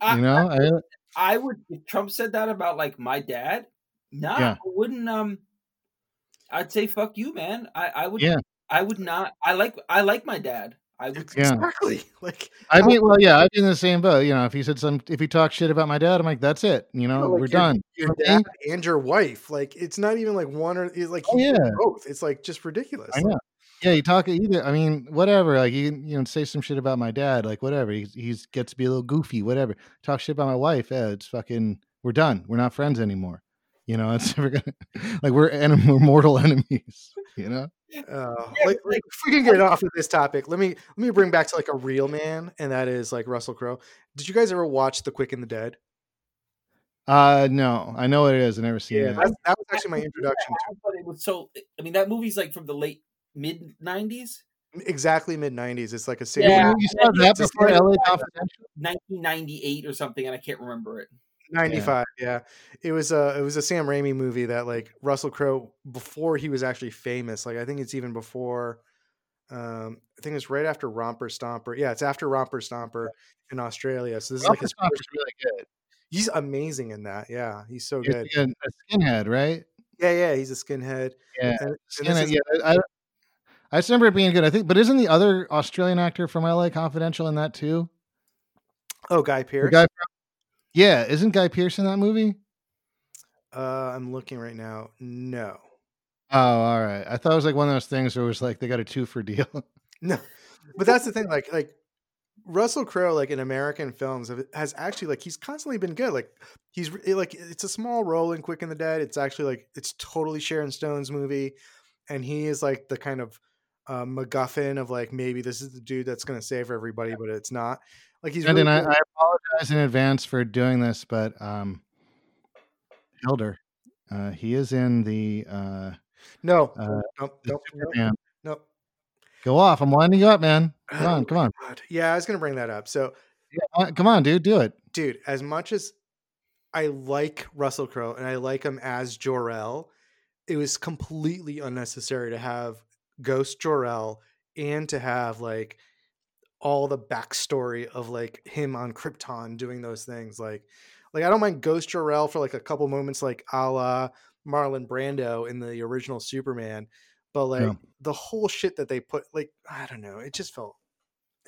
I, You know, I, I would if Trump said that about like my dad. Nah, Yeah. I wouldn't. Um, I'd say fuck you, man. I, I would. Yeah. I would not. I like. I like my dad. I would. Yeah. Exactly. Like I mean, well, yeah, I'd be in the same boat. You know, if he said some, if he talked shit about my dad, I'm like, that's it. You know, like we're your- done. your dad and your wife. Like it's not even like one or it's like Oh, yeah. both. It's like just ridiculous. I know. Yeah, you talk either. I mean, whatever. Like you, you know, say some shit about my dad. Like whatever. He's he's gets to be a little goofy. Whatever. Talk shit about my wife. Yeah, it's fucking. We're done. We're not friends anymore. You know, it's never gonna. Like we're en- we're mortal enemies. You know. Uh, like, like- if we can get off of this topic, let me let me bring back to like a real man, and that is like Russell Crowe. Did you guys ever watch The Quick and the Dead? Uh no, I know what it is. I never seen it. that, that was actually my introduction to But it was so. I mean, that movie's like from the late mid '90s, exactly mid '90s. It's like a series. Yeah. you saw that before. LA Confidential. 1998 or something, and I can't remember it. 95 yeah. it was a it was a sam raimi movie that like russell crowe before he was actually famous like i think it's even before um i think it's right after romper stomper yeah it's after romper stomper in australia so this is like his really good. he's amazing in that yeah he's so He's good a, a skinhead, right? yeah yeah he's a skinhead Yeah, and, and Skinhead, is- yeah. I, I just remember it being good. I think, but isn't the other Australian actor from LA Confidential in that too? oh guy pearce guy yeah, isn't Guy Pearce in that movie? uh i'm looking right now no Oh, all right. I thought it was like one of those things where it was like they got a two for deal. No, but that's the thing. Like, like Russell Crowe, like in American films, has actually like he's constantly been good. Like, he's like it's a small role in Quick and the Dead. It's actually like it's totally Sharon Stone's movie, and he is like the kind of uh, MacGuffin of like maybe this is the dude that's going to save everybody, but it's not. Like he's Brendan, really I. I apologize in advance for doing this, but um, Hilder, uh, he is in the uh, no, uh, nope, the nope, nope, nope. Go off! I'm winding you up, man. Come Oh on, come on, God. Yeah, I was going to bring that up. So Yeah, come on, dude, do it. dude, as much as I like Russell Crowe and I like him as Jor-El, it was completely unnecessary to have Ghost Jor-El and to have like all the backstory of like him on Krypton doing those things. Like, like I don't mind Ghost Jor-El for like a couple moments, like a la Marlon Brando in the original Superman, but like Yeah. the whole shit that they put, like I don't know, it just felt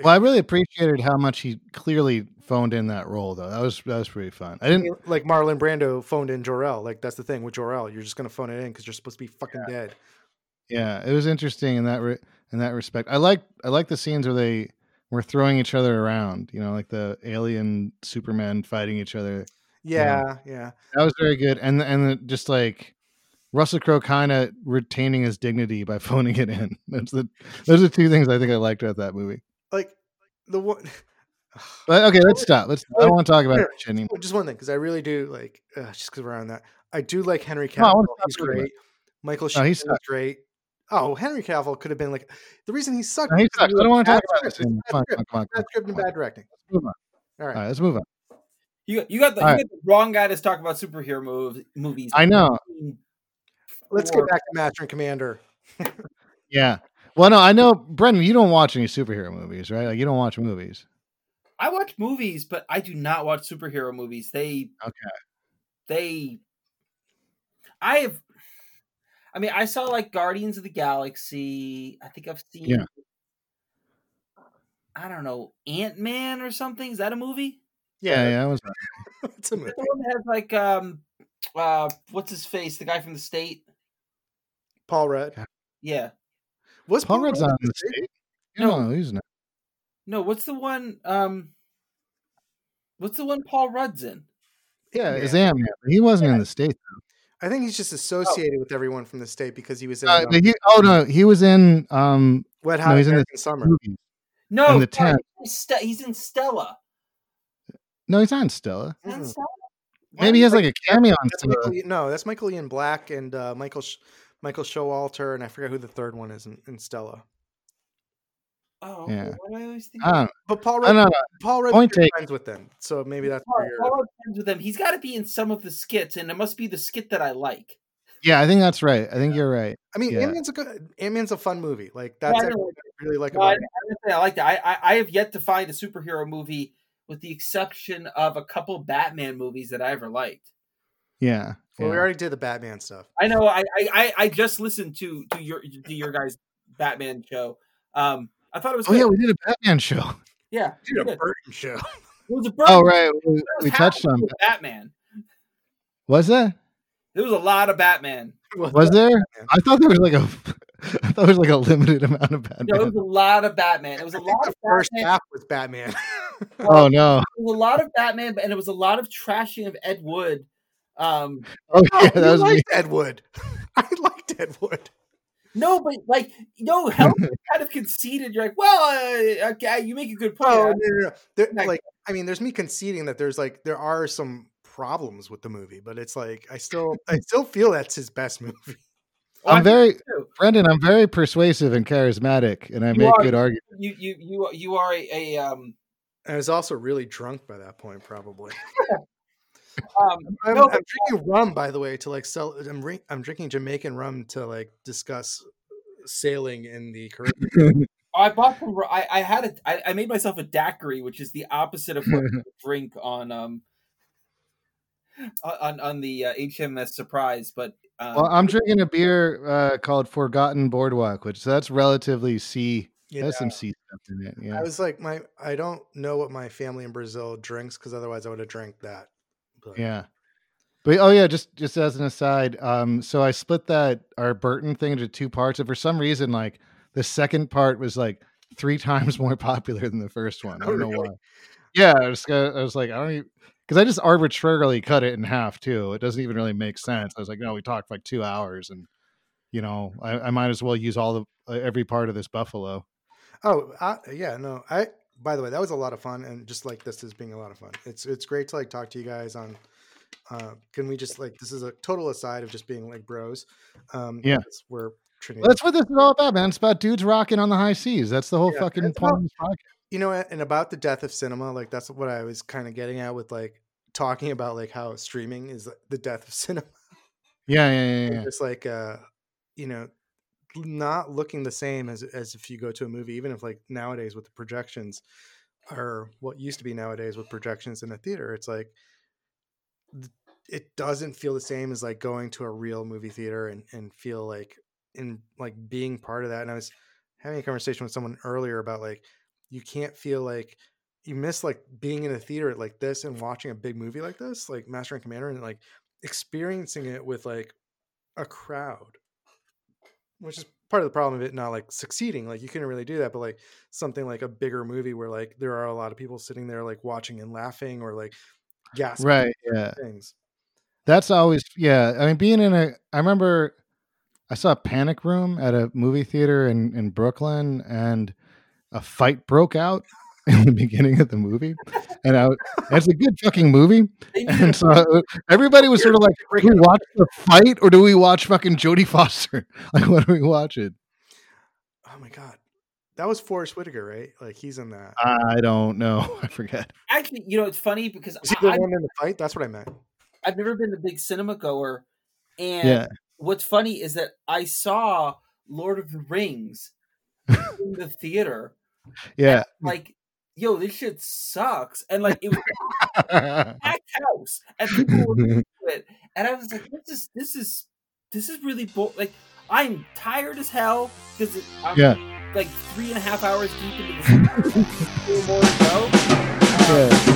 Well, I really appreciated how much he clearly phoned in that role, though. That was that was pretty fun. I didn't. like Marlon Brando phoned in Jor-El. Like that's the thing with Jor-El. You're just gonna phone it in because you're supposed to be fucking dead. Yeah, it was interesting in that re- in that respect. I like I like the scenes where they were throwing each other around. You know, like the alien Superman fighting each other. Yeah, yeah. That was very good, and and just like Russell Crowe kind of retaining his dignity by phoning it in. That's the those are two things I think I liked about that movie. Like the one. But okay, let's stop. Let's. I don't want to talk about it anymore. Just one thing, because I really do like. Uh, just because we're on that, I do like Henry No, Cavill. wanna he's great. Michael No, Sheen he is great. Oh, Henry Cavill could have been like the reason he sucked. No, he sucks. I don't want to talk about this bad Come on, script. come on, Bad script and bad directing. Let's move on. All right. All right, let's move on. You you got the, you right. got the wrong guy to talk about superhero mov- movies. I know. Let's get back to Master and Commander. Yeah. Well, no, I know, Brendan. You don't watch any superhero movies, right? Like you don't watch movies. I watch movies, but I do not watch superhero movies. They Okay. they I have I mean, I saw like Guardians of the Galaxy. I think I've seen Yeah. I don't know, Ant Man or something. Is that a movie? Yeah, yeah. It was, it's a movie. That one that has like um uh what's his face? The guy from the state? Paul Rudd. Yeah. Was Paul Rudd's Rudd not in in the the state? state. No. No, he's not. No, what's the one? Um, what's the one Paul Rudd's in? Yeah, Yeah. it's Ant Man. He wasn't in the state. I think he's just associated with everyone from the state because he was in Uh, um, he, oh no, he was in um Wet no, Hot he's in the American Summer. movie. No, In the sorry, tent. he's, in Stella. No, he's not in Stella. Is that Mm. Stella? Maybe he has like a cameo on That's Stella. Michael, no, that's Michael Ian Black and uh, Michael Sh- Michael Showalter, and I forget who the third one is in, in Stella. Oh. Yeah. Why do I always think? I don't. But Paul Rudd, don't know. Paul Rudd, Point you're friends with them, so maybe that's Paul, where you're. Paul Rudd friends with him. He's got to be in some of the skits, and it must be the skit that I like. Yeah, I think that's right. I think you're right. I mean, yeah. Ant Man's a good. Ant Man's a fun movie. Like that's I actually know. I really like No, I, I I like that. I, I I have yet to find a superhero movie, with the exception of a couple Batman movies that I ever liked. Yeah. Well, we already did the Batman stuff. I know. I I, I- I just listened to to your to your guys' Batman show. Um, I thought it was. Oh yeah, we did a Batman show. yeah. Dude, a. Burton show. It was a Burton. Oh right, we, we touched on. of Batman. Was that? There was a lot of Batman. Was there? I thought there was like a. I thought there was like a limited amount of Batman. No, it was a lot of Batman. It was I a think lot the of first Batman. half was Batman. oh no! It was a lot of Batman, and it was a lot of trashing of Ed Wood. Um, Oh Oh, yeah, that you was me. Ed Wood. I liked Ed Wood. No, but like, no, Hell kind of conceded. You're like, well, uh, okay, you make a good point. Oh I- no, no, no. There, Like- like, I mean, there's me conceding that there's like there are some problems with the movie, but it's like I still I still feel that's his best movie. I I'm very. Brendan. I'm very persuasive and charismatic, and I You make are. good arguments. You you you you are a, a um I was also really drunk by that point, probably. um. I'm, No, I'm but- drinking rum, by the way, to like sell. I'm I'm drinking Jamaican rum to like discuss sailing in the Caribbean. I bought some. I, I had a. I, I made myself a daiquiri, which is the opposite of what you drink on um on on the uh, HMS Surprise. But um, Well, I'm drinking a beer uh, called Forgotten Boardwalk, which that's relatively sea. Yeah. Has some sea stuff in it. Yeah. I was like, my I don't know what my family in Brazil drinks because otherwise I would have drank that. But Yeah. But oh yeah, just just as an aside, um, so I split that our Burton thing into two parts, and for some reason, like the second part was like three times more popular than the first one. I Oh, don't know really? why. Yeah, I was, I was like, I don't even because I just arbitrarily cut it in half too. It doesn't even really make sense. I was like, no, we talked for like two hours, and you know, I, I might as well use all the uh, every part of this buffalo. Oh, uh, yeah, no. I by the way, that was a lot of fun, and just like this is being a lot of fun. It's it's great to like talk to you guys on. Uh, can we just like this is a total aside of just being like bros. Um, Yeah. we're Trinity. That's what this is all about, man. It's about dudes rocking on the high seas. That's the whole Yeah, fucking point about- of this podcast. you know, and about the death of cinema, like that's what I was kind of getting at with like talking about like how streaming is the death of cinema. Yeah, yeah, yeah, yeah. It's like uh, you know, not looking the same as as if you go to a movie, even if like nowadays with the projections or what used to be nowadays with projections in a theater, it's like it doesn't feel the same as like going to a real movie theater and and feel like in like being part of that. And I was having a conversation with someone earlier about like you can't feel like you miss like being in a theater like this and watching a big movie like this, like Master and Commander, and like experiencing it with like a crowd, which is part of the problem of it not like succeeding. Like you couldn't really do that, but like something like a bigger movie where like there are a lot of people sitting there like watching and laughing or like gasping Right, yeah. things. That's always yeah. I mean, being in a, I remember I saw Panic Room at a movie theater in in Brooklyn, and a fight broke out in the beginning of the movie, and I, it's a good fucking movie, and so everybody was sort of like, "Do we watch the fight or do we watch fucking Jodie Foster? Like, what are we watch it?" Oh my god, that was Forest Whitaker, right? Like he's in that. I don't know. I forget. actually, you know, it's funny because Is he the I, one in the fight? That's what I meant. I've never been a big cinema goer, and Yeah. what's funny is that I saw Lord of the Rings in the theater. Yeah. Like, yo, this shit sucks, and like it was packed house, and people were into it, and I was like, this is this is this is really bo- like I'm tired as hell because I'm Yeah. like three and a half hours deep into this. More to go. yeah.